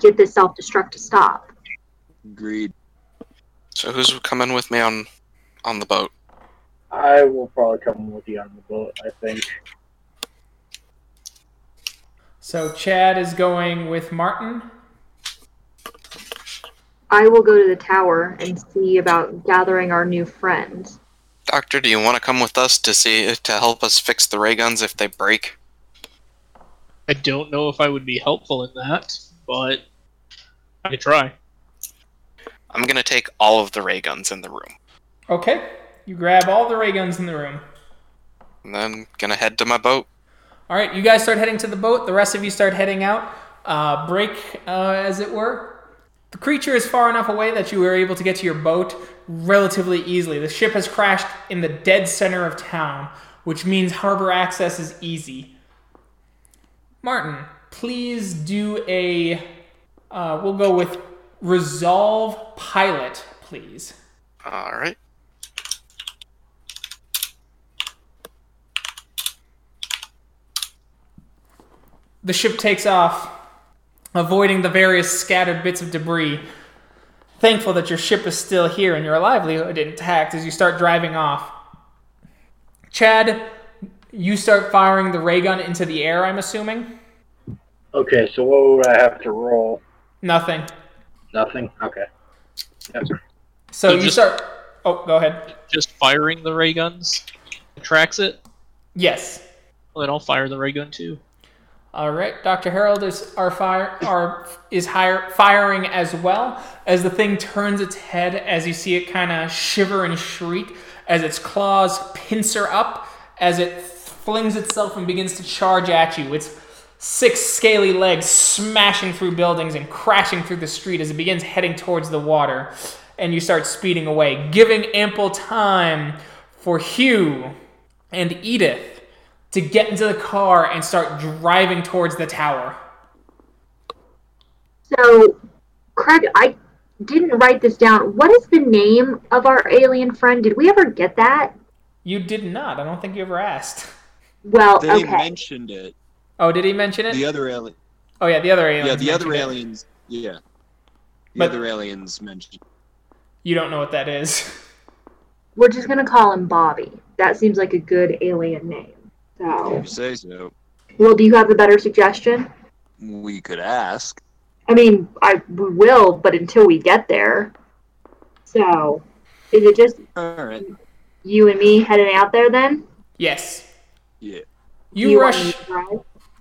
get the self destruct to stop. Agreed. So who's coming with me on on the boat? I will probably come with you on the boat, I think. So Chad is going with Martin. I will go to the tower and see about gathering our new friends. Doctor, do you want to come with us to see to help us fix the ray guns if they break? I don't know if I would be helpful in that, but I could try. I'm gonna take all of the ray guns in the room. Okay. You grab all the ray guns in the room. And then gonna head to my boat. All right, you guys start heading to the boat. The rest of you start heading out. Uh, break, uh, as it were. The creature is far enough away that you were able to get to your boat relatively easily. The ship has crashed in the dead center of town, which means harbor access is easy. Martin, please do a. Uh, we'll go with resolve pilot, please. All right. The ship takes off, avoiding the various scattered bits of debris. Thankful that your ship is still here and your livelihood intact as you start driving off. Chad, you start firing the ray gun into the air, I'm assuming? Okay, so what would I have to roll? Nothing. Nothing? Okay. Yep. So So you just- start. Oh, go ahead. Just firing the ray guns tracks it. Yes. Well, then I'll fire the ray gun too. All right, Dr. Harold is our fire are is hire, firing as well as the thing turns its head as you see it kind of shiver and shriek as its claws pincer up as it flings itself and begins to charge at you. Its six scaly legs smashing through buildings and crashing through the street as it begins heading towards the water. And you start speeding away, giving ample time for Hugh and Edith to get into the car and start driving towards the tower. So, Craig, I didn't write this down. What is the name of our alien friend? Did we ever get that? You did not. I don't think you ever asked. Well, They okay. mentioned it. Oh, did he mention it? The other alien. oh, yeah, the other alien. Yeah, the other aliens. Yeah. The But- other aliens mentioned. You don't know what that is. We're just gonna call him Bobby. That seems like a good alien name. So, You say so. well, do you have a better suggestion? We could ask. I mean, I we will, but until we get there. So, is it just All right. you and me heading out there then? Yes. Yeah. You, Do want rush. me to drive?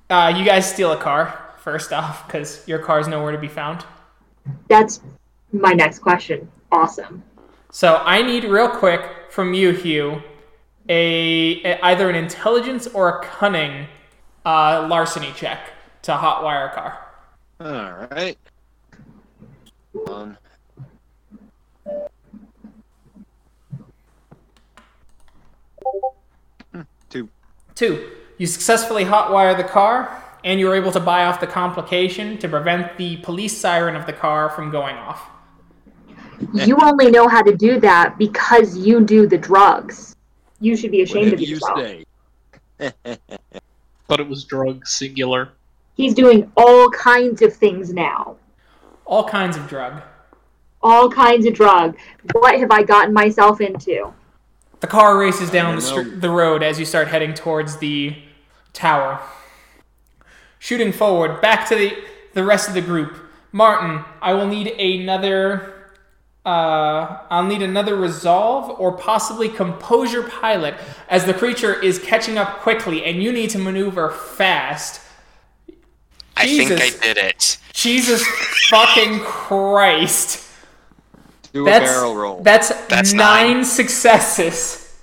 Uh, you guys steal a car first off because your car's nowhere to be found. That's my next question. Awesome. So I need real quick from you, Hugh, a, a- either an intelligence or a cunning uh, larceny check to hotwire a car. All right. Um, hmm, two. Two, you successfully hotwire the car, and you were able to buy off the complication to prevent the police siren of the car from going off. You only know how to do that because you do the drugs. You should be ashamed Whatever of you yourself. say. Thought it was drug singular. He's doing all kinds of things now. All kinds of drug. All kinds of drug. What have I gotten myself into? The car races down the, str- the road as you start heading towards the tower. Shooting forward, back to the, the rest of the group. Martin, I will need another. Uh, I'll need another resolve or possibly composure pilot as the creature is catching up quickly and you need to maneuver fast. I think I did it. Jesus fucking Christ. Do a That's, barrel roll. That's, That's nine, nine. successes.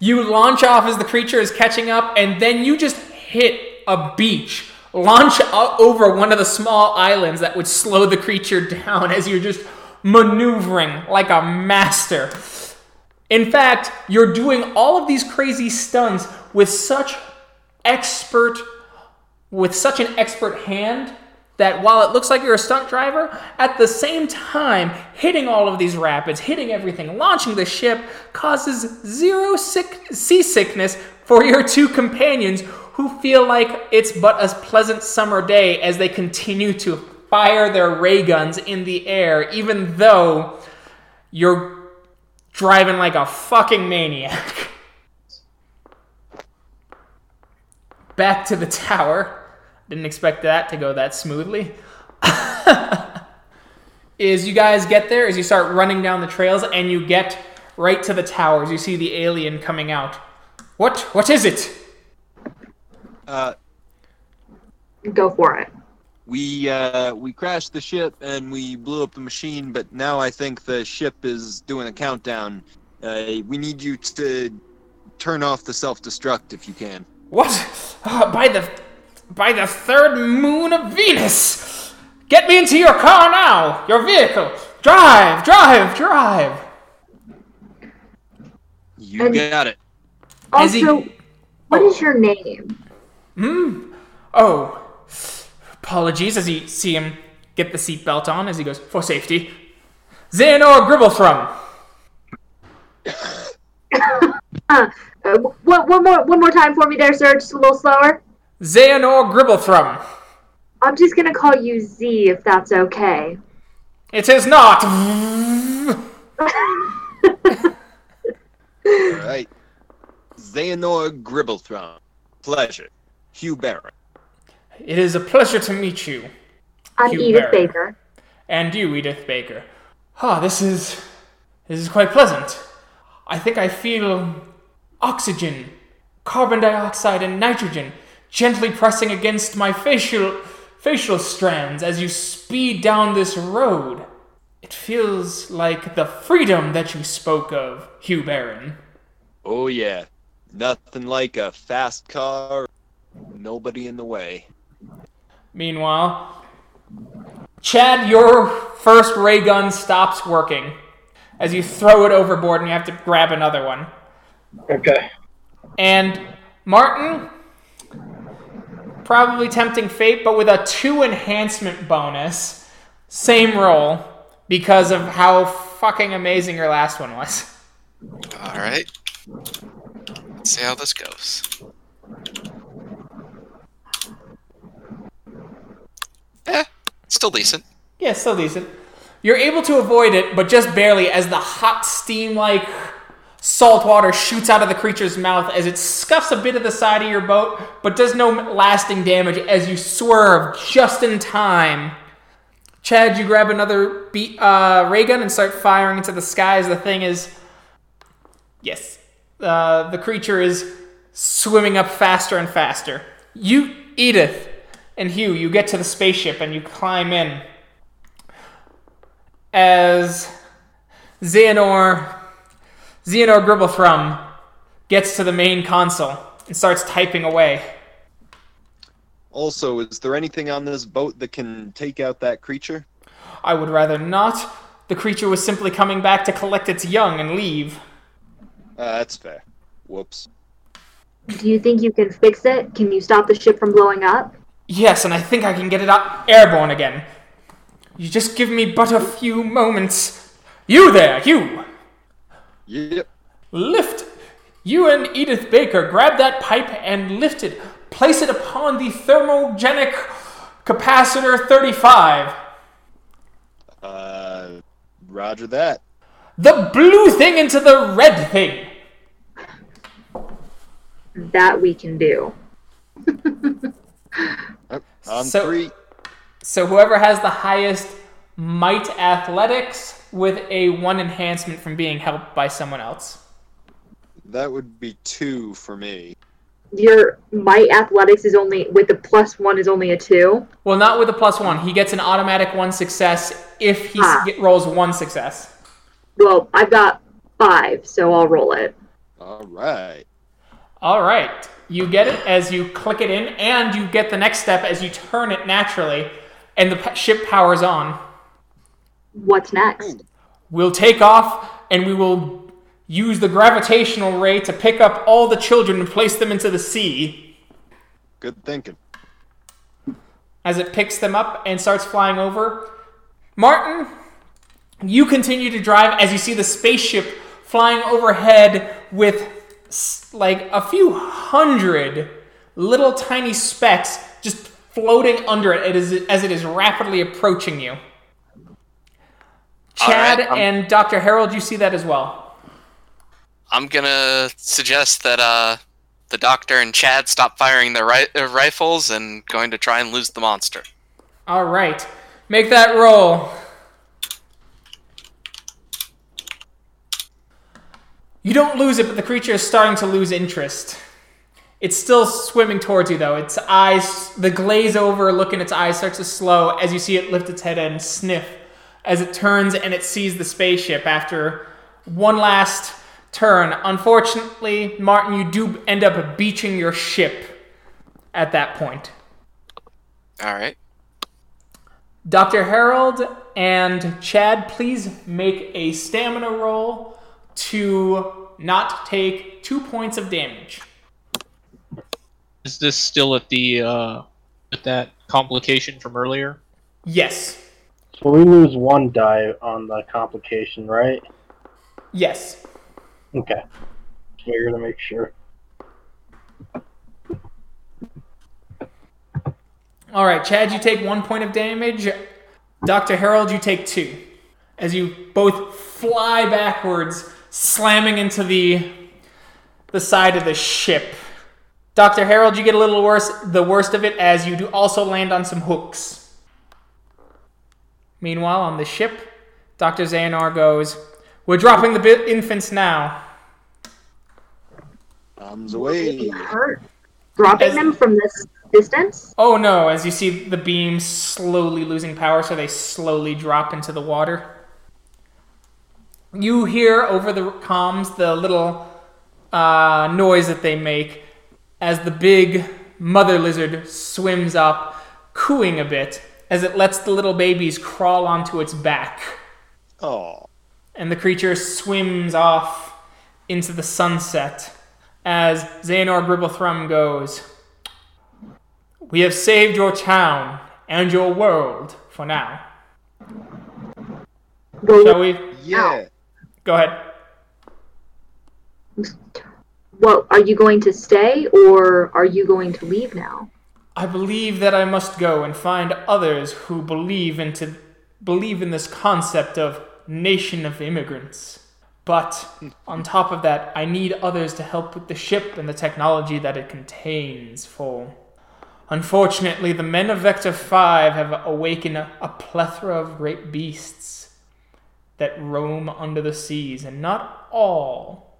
you launch off as the creature is catching up, and then you just hit a beach. Launch over one of the small islands that would slow the creature down as you're just maneuvering like a master. In fact, you're doing all of these crazy stunts with such expert with such an expert hand that while it looks like you're a stunt driver, at the same time, hitting all of these rapids, hitting everything, launching the ship causes zero sick- seasickness for your two companions who feel like it's but a pleasant summer day as they continue to fire their ray guns in the air, even though you're driving like a fucking maniac. Back to the tower. Didn't expect that to go that smoothly. is you guys get there, as you start running down the trails, and you get right to the towers. You see the alien coming out. What? What is it? Uh, Go for it. We uh, we crashed the ship and we blew up the machine, but now I think the ship is doing a countdown. Uh, we need you to turn off the self-destruct if you can. What? Uh, by the by the third moon of Venus! Get me into your car now! Your vehicle! Drive! Drive! Drive! You And- got it. As he- Also, what is your name? Hmm? Oh. Apologies as you see him get the seatbelt on as he goes, for safety. Xehanort Gribblethrum. Uh, uh, one, one more, one more time for me there, sir. Just a little slower. Xehanort Gribblethrum. I'm just gonna call you Z if that's okay. It is not. All right. Xehanort Gribblethrum. Pleasure. Hugh Barron. It is a pleasure to meet you. I'm Hugh Edith Barry. Baker. And you, Edith Baker. Ah, this is. This is quite pleasant. I think I feel oxygen, carbon dioxide, and nitrogen gently pressing against my facial facial strands as you speed down this road. It feels like the freedom that you spoke of, Hugh Barron. Oh yeah. Nothing like a fast car. Nobody in the way. Meanwhile, Chad, your first ray gun stops working as you throw it overboard and you have to grab another one. Okay. And Martin, probably tempting fate, but with a two enhancement bonus. Same roll because of how fucking amazing your last one was. All right. Let's see how this goes. Eh, still decent. Yeah, still decent. You're able to avoid it, but just barely as the hot steam like salt water shoots out of the creature's mouth as it scuffs a bit of the side of your boat, but does no lasting damage as you swerve just in time. Chad, you grab another uh, ray gun and start firing into the sky as the thing is. Yes. Uh, the creature is swimming up faster and faster. You, Edith, and Hugh, you get to the spaceship and you climb in as Xehanort Xehanort Gribblethrum gets to the main console and starts typing away. Also, is there anything on this boat that can take out that creature? I would rather not. The creature was simply coming back to collect its young and leave. Uh, that's fair. Whoops. Do you think you can fix it? Can you stop the ship from blowing up? Yes, and I think I can get it up airborne again. You just give me but a few moments. You there, you! Yep. Lift! You and Edith Baker grab that pipe and lift it. Place it upon the thermogenic capacitor 35. Uh, roger that. The blue thing into the red thing. That we can do. On So- three. So whoever has the highest might athletics with a one enhancement from being helped by someone else. That would be two for me. Your might athletics is only with the plus one is only a two. Well, not with a plus one. He gets an automatic one success if he Ah. get, rolls one success. Well, I've got five, so I'll roll it. All right. All right. You get it as you click it in, and you get the next step as you turn it naturally, and the p- ship powers on. What's next? We'll take off, and we will use the gravitational ray to pick up all the children and place them into the sea. Good thinking. as it picks them up and starts flying over. Martin, you continue to drive as you see the spaceship flying overhead with s- like a few hundred little tiny specks just floating under it as it, as it is rapidly approaching you. Chad right, and Dr. Harold, you see that as well. I'm gonna suggest that uh, the doctor and Chad stop firing their ri- uh, rifles and going to try and lose the monster. All right, make that roll. You don't lose it, but the creature is starting to lose interest. It's still swimming towards you, though. Its eyes, the glaze over look in its eyes starts to slow as you see it lift its head and sniff as it turns and it sees the spaceship after one last turn. Unfortunately, Martin, you do end up beaching your ship at that point. All right. Dr. Harold and Chad, please make a stamina roll to not take two points of damage. Is this still at the uh, at that complication from earlier? Yes. So we lose one die on the complication, right? Yes. Okay. So you're gonna make sure. All right, Chad, you take one point of damage. Dr. Harold, you take two. As you both fly backwards, slamming into the the side of the ship. Dr. Harold, you get a little worse, the worst of it, as you do also land on some hooks. Meanwhile, on the ship, Dr. Xanar goes, We're dropping the bi- infants now. Bombs Be away. hurt. Dropping As- them from this distance? Oh no, as you see the beam slowly losing power, so they slowly drop into the water. You hear over the comms the little uh, noise that they make as the big mother lizard swims up, cooing a bit as it lets the little babies crawl onto its back. Oh, And the creature swims off into the sunset as Xehanort Gribblethrum goes, We have saved your town and your world for now. Shall we? yeah. Go ahead. What are you going to stay or are you going to leave now? I believe that I must go and find others who believe into believe in this concept of nation of immigrants. But on top of that, I need others to help with the ship and the technology that it contains. For unfortunately, the men of Vector Five have awakened a, a plethora of great beasts that roam under the seas, and not all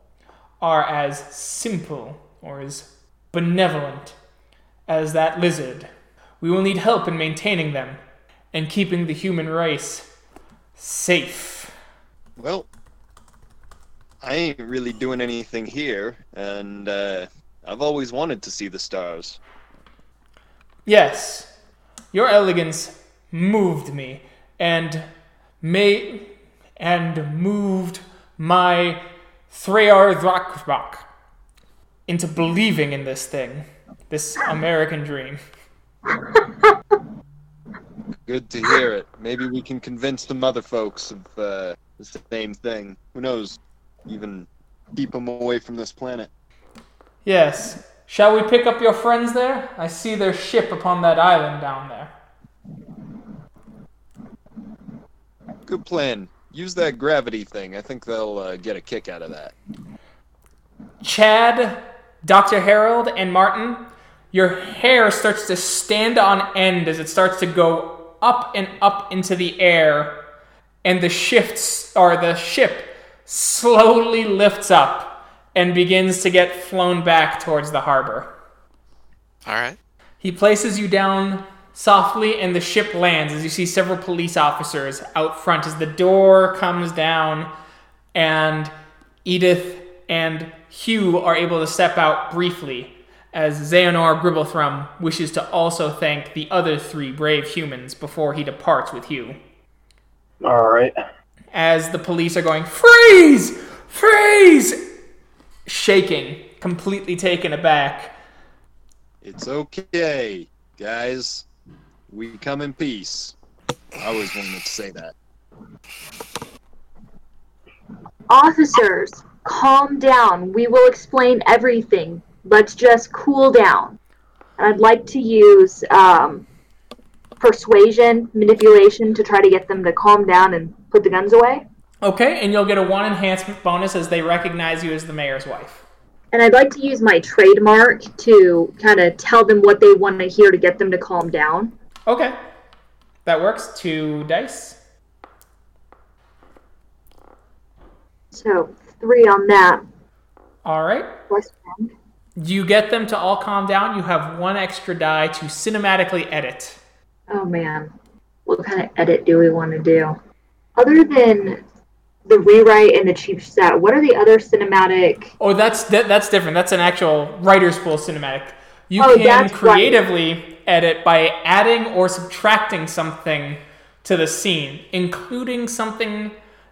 are as simple or as benevolent as that lizard. We will need help in maintaining them and keeping the human race safe. Well, I ain't really doing anything here, and uh, I've always wanted to see the stars. Yes, your elegance moved me and may and moved my Threyar Drakrak into believing in this thing, this American dream. Good to hear it. Maybe we can convince some other folks of uh, the same thing. Who knows? Even keep them away from this planet. Yes. Shall we pick up your friends there? I see their ship upon that island down there. Good plan. Use that gravity thing. I think they'll uh, get a kick out of that. Chad, Dr. Harold, and Martin, your hair starts to stand on end as it starts to go up and up into the air, and the shifts or the ship slowly lifts up and begins to get flown back towards the harbor. All right. He places you down softly, and the ship lands as you see several police officers out front as the door comes down, and Edith and Hugh are able to step out briefly as Xehanort Gribblethrum wishes to also thank the other three brave humans before he departs with Hugh. All right. As the police are going, Freeze! Freeze! Shaking, completely taken aback. It's okay, guys. We come in peace. I always wanted to say that. Officers, calm down. We will explain everything. Let's just cool down. And I'd like to use um, persuasion, manipulation to try to get them to calm down and put the guns away. Okay, and you'll get a one enhancement bonus as they recognize you as the mayor's wife. And I'd like to use my trademark to kind of tell them what they want to hear to get them to calm down. Okay. That works. Two dice. So three on that. All right. You get them to all calm down. You have one extra die to cinematically edit. Oh man, what kind of edit do we want to do? Other than the rewrite and the cheap set, what are the other cinematic? Oh, that's that, that's different. That's an actual writer's pool cinematic. You Oh, can creatively right. Edit by adding or subtracting something to the scene, including something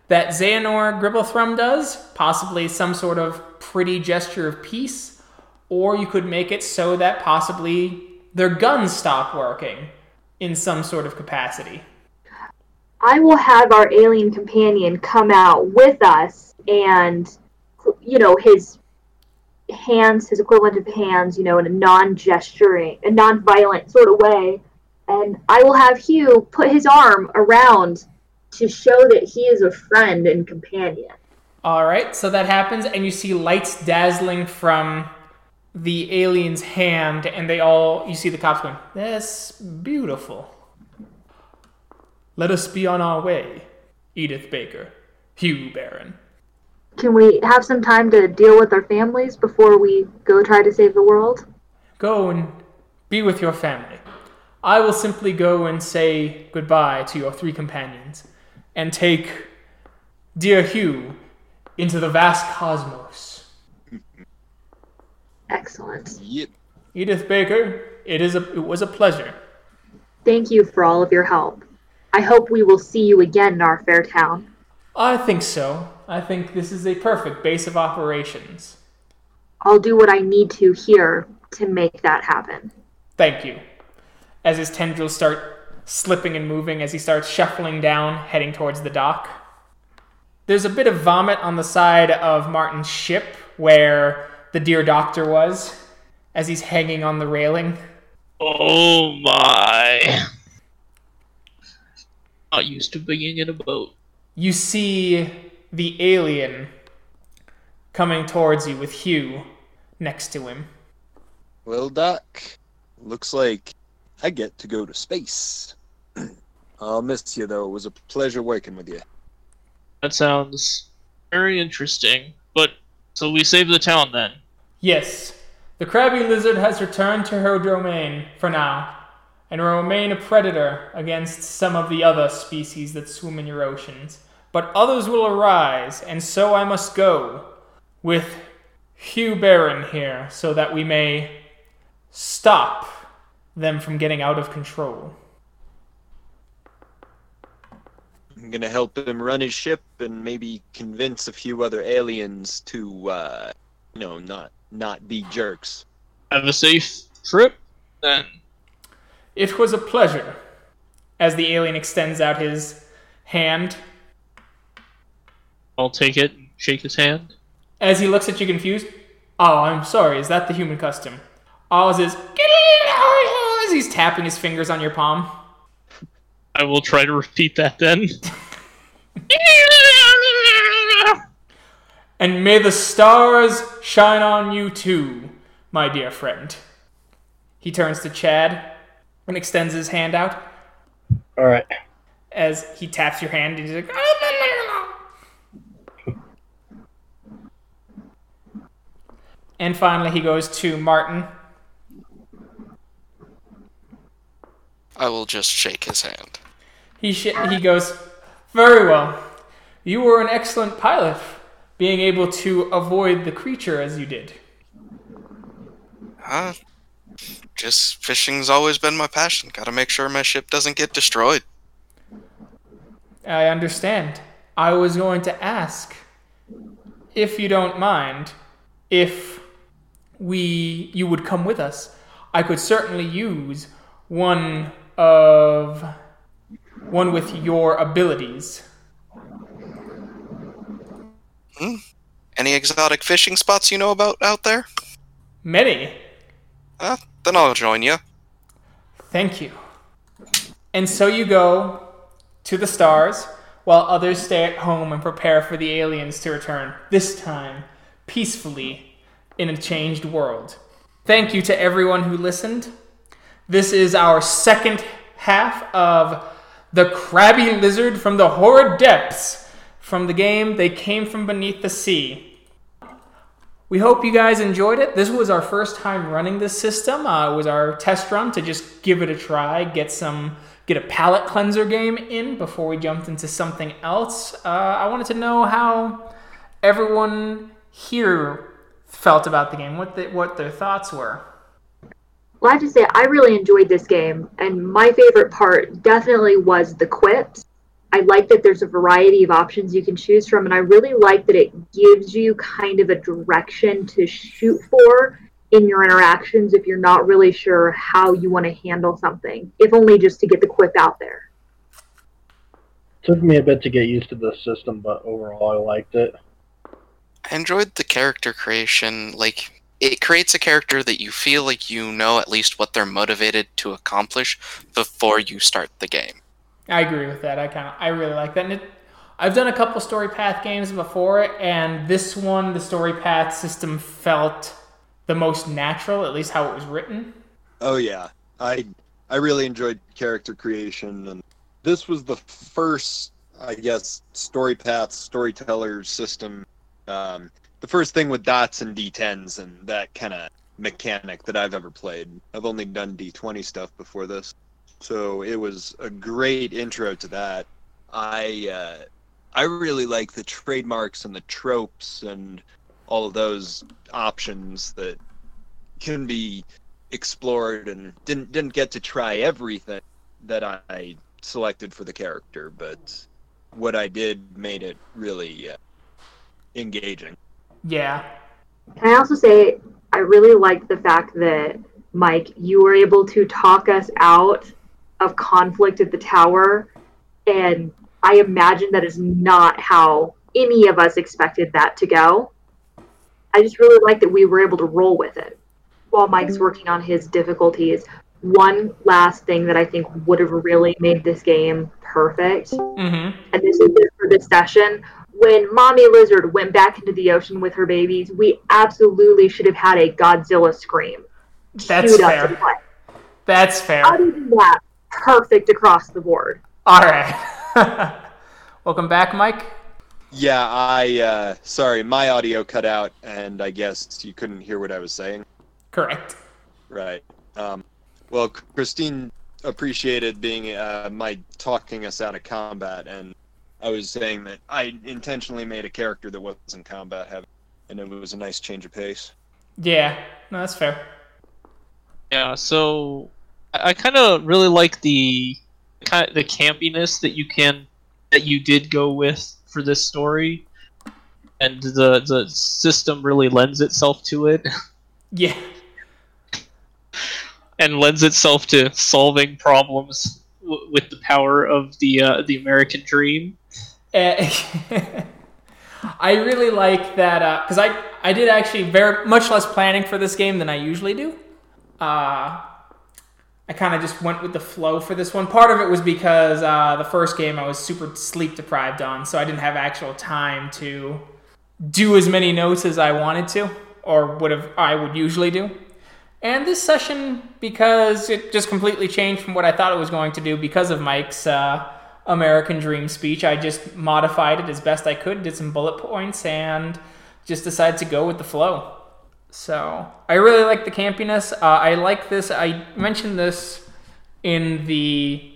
that Xehanort Gribblethrum does, possibly some sort of pretty gesture of peace, or you could make it so that possibly their guns stop working in some sort of capacity. I will have our alien companion come out with us and, you know, his hands, his equivalent of hands, you know, in a non-gesturing, a non-violent sort of way. And I will have Hugh put his arm around to show that he is a friend and companion. All right, so that happens, and you see lights dazzling from the alien's hand, and they all, you see the cops going, That's beautiful. Let us be on our way, Edith Baker, Hugh Barron. Can we have some time to deal with our families before we go try to save the world? Go and be with your family. I will simply go and say goodbye to your three companions, and take dear Hugh into the vast cosmos. Excellent. Yep. Edith Baker, it is a, it was a pleasure. Thank you for all of your help. I hope we will see you again in our fair town. I think so. I think this is a perfect base of operations. I'll do what I need to here to make that happen. Thank you. As his tendrils start slipping and moving as he starts shuffling down, heading towards the dock. There's a bit of vomit on the side of Martin's ship where the dear doctor was as he's hanging on the railing. Oh my. Not used to being in a boat. You see the alien coming towards you with Hugh next to him. Well, Doc, looks like I get to go to space. I'll miss you, though. It was a pleasure working with you. That sounds very interesting. But so we save the town then. Yes, the crabby lizard has returned to her domain for now, and will remain a predator against some of the other species that swim in your oceans. But others will arise, and so I must go with Hugh Barron here, so that we may stop them from getting out of control. I'm gonna help him run his ship and maybe convince a few other aliens to, uh, you know, not not be jerks. Have a safe trip then. It was a pleasure. As the alien extends out his hand, I'll take it and shake his hand. As he looks at you confused, oh, I'm sorry, is that the human custom? Oz is as he's tapping his fingers on your palm. I will try to repeat that then. And may the stars shine on you too, my dear friend. He turns to Chad and extends his hand out All right. as he taps your hand and he's like, oh, And finally, he goes to Martin. I will just shake his hand. He sh- he goes, very well. You were an excellent pilot, being able to avoid the creature as you did. Huh? Just fishing's always been my passion. Gotta make sure my ship doesn't get destroyed. I understand. I was going to ask, if you don't mind, if we you would come with us. I could certainly use one of one with your abilities. Hmm? Any exotic fishing spots you know about out there? Many. Huh? Then I'll join you. Thank you. And so you go to the stars, while others stay at home and prepare for the aliens to return, this time peacefully in a changed world. Thank you to everyone who listened. This is our second half of The Crabby Lizard from the Horrid Depths from the game They Came From Beneath the Sea. we hope you guys enjoyed it. This was our first time running this system. Uh, it was our test run to just give it a try, get some, get a palate cleanser game in before we jumped into something else. Uh, I wanted to know how everyone here felt about the game, what the, what their thoughts were. Well, I have to say, I really enjoyed this game, and my favorite part definitely was the quips. I like that there's a variety of options you can choose from, and I really like that it gives you kind of a direction to shoot for in your interactions if you're not really sure how you want to handle something, if only just to get the quip out there. It Took me a bit to get used to the system, but overall I liked it. I enjoyed the character creation. Like, it creates a character that you feel like you know at least what they're motivated to accomplish before you start the game. I agree with that. I kind of I really like that. And it, I've done a couple story path games before, and this one, the story path system felt the most natural, at least how it was written. Oh yeah, I I really enjoyed character creation, and this was the first, I guess, story path storyteller system. Um, the first thing with dots and d10s and that kind of mechanic that I've ever played. I've only done d20 stuff before this, so it was a great intro to that. I uh, I really like the trademarks and the tropes and all of those options that can be explored and didn't didn't get to try everything that I selected for the character, but what I did made it really uh, engaging. Yeah. Can I also say I really liked the fact that Mike, you were able to talk us out of conflict at the tower, and I imagine that is not how any of us expected that to go. I just really like that we were able to roll with it while Mike's working on his difficulties. One last thing that I think would have really made this game perfect, Mm-hmm. and this is just for this session. When Mommy Lizard went back into the ocean with her babies, we absolutely should have had a Godzilla scream. That's Shoot up fair. to play. That's fair. Other than that, perfect across the board. All right. Welcome back, Mike. Yeah, I uh, sorry, my audio cut out, and I guess you couldn't hear what I was saying. Correct. Right. Um, well, Christine appreciated being uh, my talking us out of combat, and I was saying that I intentionally made a character that wasn't combat heavy, and it was a nice change of pace. Yeah. No, that's fair. Yeah, so I, I kind of really like the kind the campiness that you can that you did go with for this story, and the the system really lends itself to it Yeah. and lends itself to solving problems w- with the power of the uh, the American dream. Eh, I really like that because I I did actually very much less planning for this game than I usually do. Uh, I kind of just went with the flow for this one. Part of it was because uh, the first game I was super sleep deprived on, so I didn't have actual time to do as many notes as I wanted to, or would have I would usually do. And this session, because it just completely changed from what I thought it was going to do because of Mike's uh, American Dream speech, I just modified it as best I could, did some bullet points, and just decided to go with the flow. So I really like the campiness. Uh, I like this. I mentioned this in the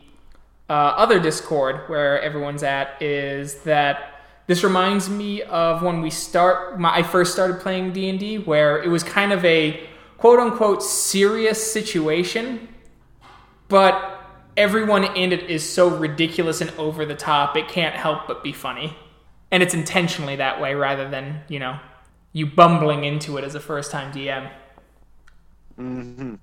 uh, other Discord where everyone's at. Is that this reminds me of when we start. My, I first started playing D and D, where it was kind of a quote unquote serious situation, but everyone in it is so ridiculous and over the top. It can't help but be funny, and it's intentionally that way rather than you know you bumbling into it as a first time DM. hmm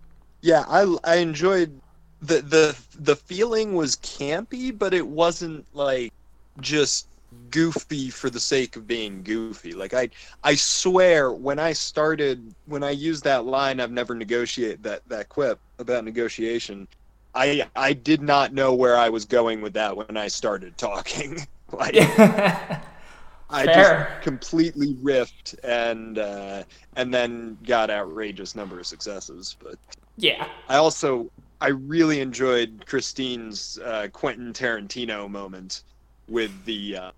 Yeah, I I enjoyed the the the feeling was campy, but it wasn't like just goofy for the sake of being goofy. Like I I swear when I started when I used that line I've never negotiate that that quip about negotiation, I I did not know where I was going with that when I started talking. like I Fair. just completely riffed and uh, and then got outrageous number of successes. But yeah. I also I really enjoyed Christine's uh, Quentin Tarantino moment with the uh,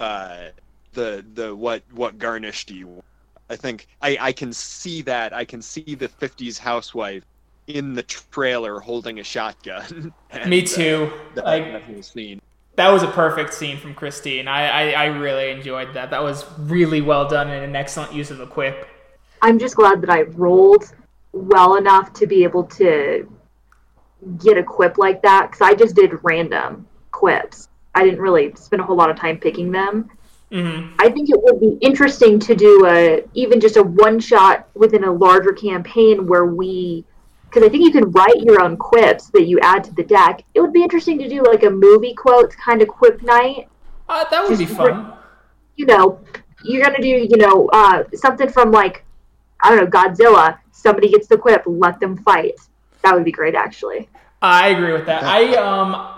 uh, the the what what garnish do you want? I think I, I can see that. I can see the 50s housewife in the trailer holding a shotgun. And, Me uh, too. that, Like whole scene. that was a perfect scene from Christine. I, I I really enjoyed that. That was really well done and an excellent use of the quip. I'm just glad that I rolled well enough to be able to get a quip like that because I just did random quips. I didn't really spend a whole lot of time picking them. hmm I think it would be interesting to do a even just a one shot within a larger campaign where we because I think you can write your own quips that you add to the deck. It would be interesting to do like a movie quotes kind of quip night. Uh, that would be Just fun. You know, you're gonna do you know uh, something from like I don't know Godzilla. Somebody gets the quip, let them fight. That would be great, actually. I agree with that. I um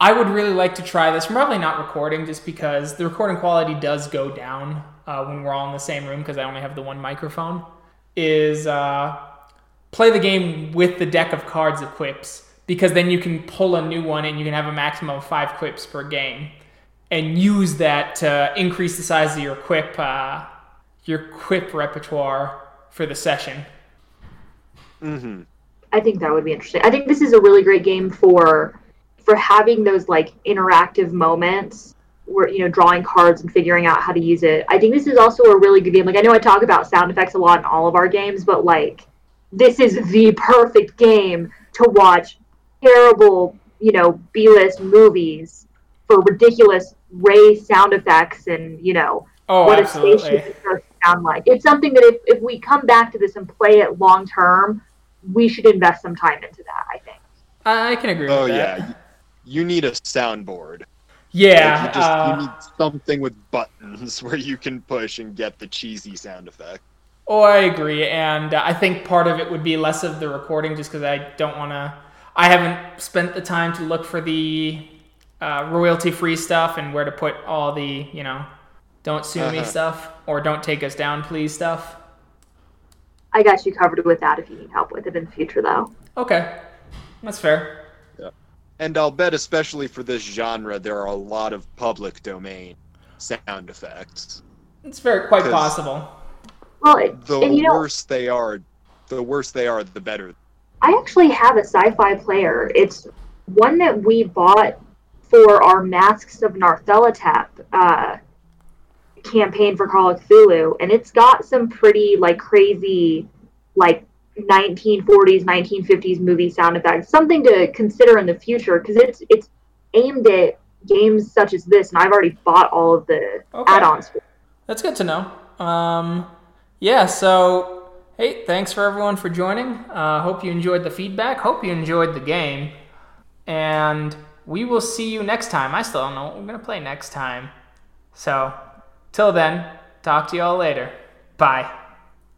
I would really like to try this. I'm Probably not recording, just because the recording quality does go down uh, when we're all in the same room because I only have the one microphone. Is uh, play the game with the deck of cards of quips because then you can pull a new one and you can have a maximum of five quips per game and use that to increase the size of your quip uh, your quip repertoire for the session. Mm-hmm. I think that would be interesting. I think this is a really great game for for having those like interactive moments where you know drawing cards and figuring out how to use it. I think this is also a really good game. Like I know I talk about sound effects a lot in all of our games, but like this is the perfect game to watch terrible, you know, B-list movies for ridiculous ray sound effects and, you know, Oh, what a absolutely. spaceship is supposed to sound like. It's something that if, if we come back to this and play it long term, we should invest some time into that, I think. I can agree Oh with that. yeah, you, you need a soundboard. Yeah. Like, you just uh, you need something with buttons where you can push and get the cheesy sound effect. Oh, I agree, and uh, I think part of it would be less of the recording, just because I don't want to. I haven't spent the time to look for the uh, royalty-free stuff and where to put all the, you know, don't sue me Uh-huh. stuff or don't take us down, please stuff. I got you covered with that if you need help with it in the future, though. Okay, that's fair. Yeah. And I'll bet, especially for this genre, there are a lot of public domain sound effects. It's very quite possible. Well, it, The and you know, worse they are, the worse they are, the better. I actually have a sci-fi player. It's one that we bought for our Masks of Nyarlathotep uh, campaign for Call of Cthulhu, and it's got some pretty like crazy, like 1940s, 1950s movie sound effects. Something to consider in the future because it's it's aimed at games such as this, and I've already bought all of the Okay. add-ons. for it. That's good to know. Um, yeah, so hey, thanks for everyone for joining. Uh, hope you enjoyed the feedback. Hope you enjoyed the game, and we will see you next time. I still don't know what we're gonna play next time. So, till then, talk to y'all later. Bye.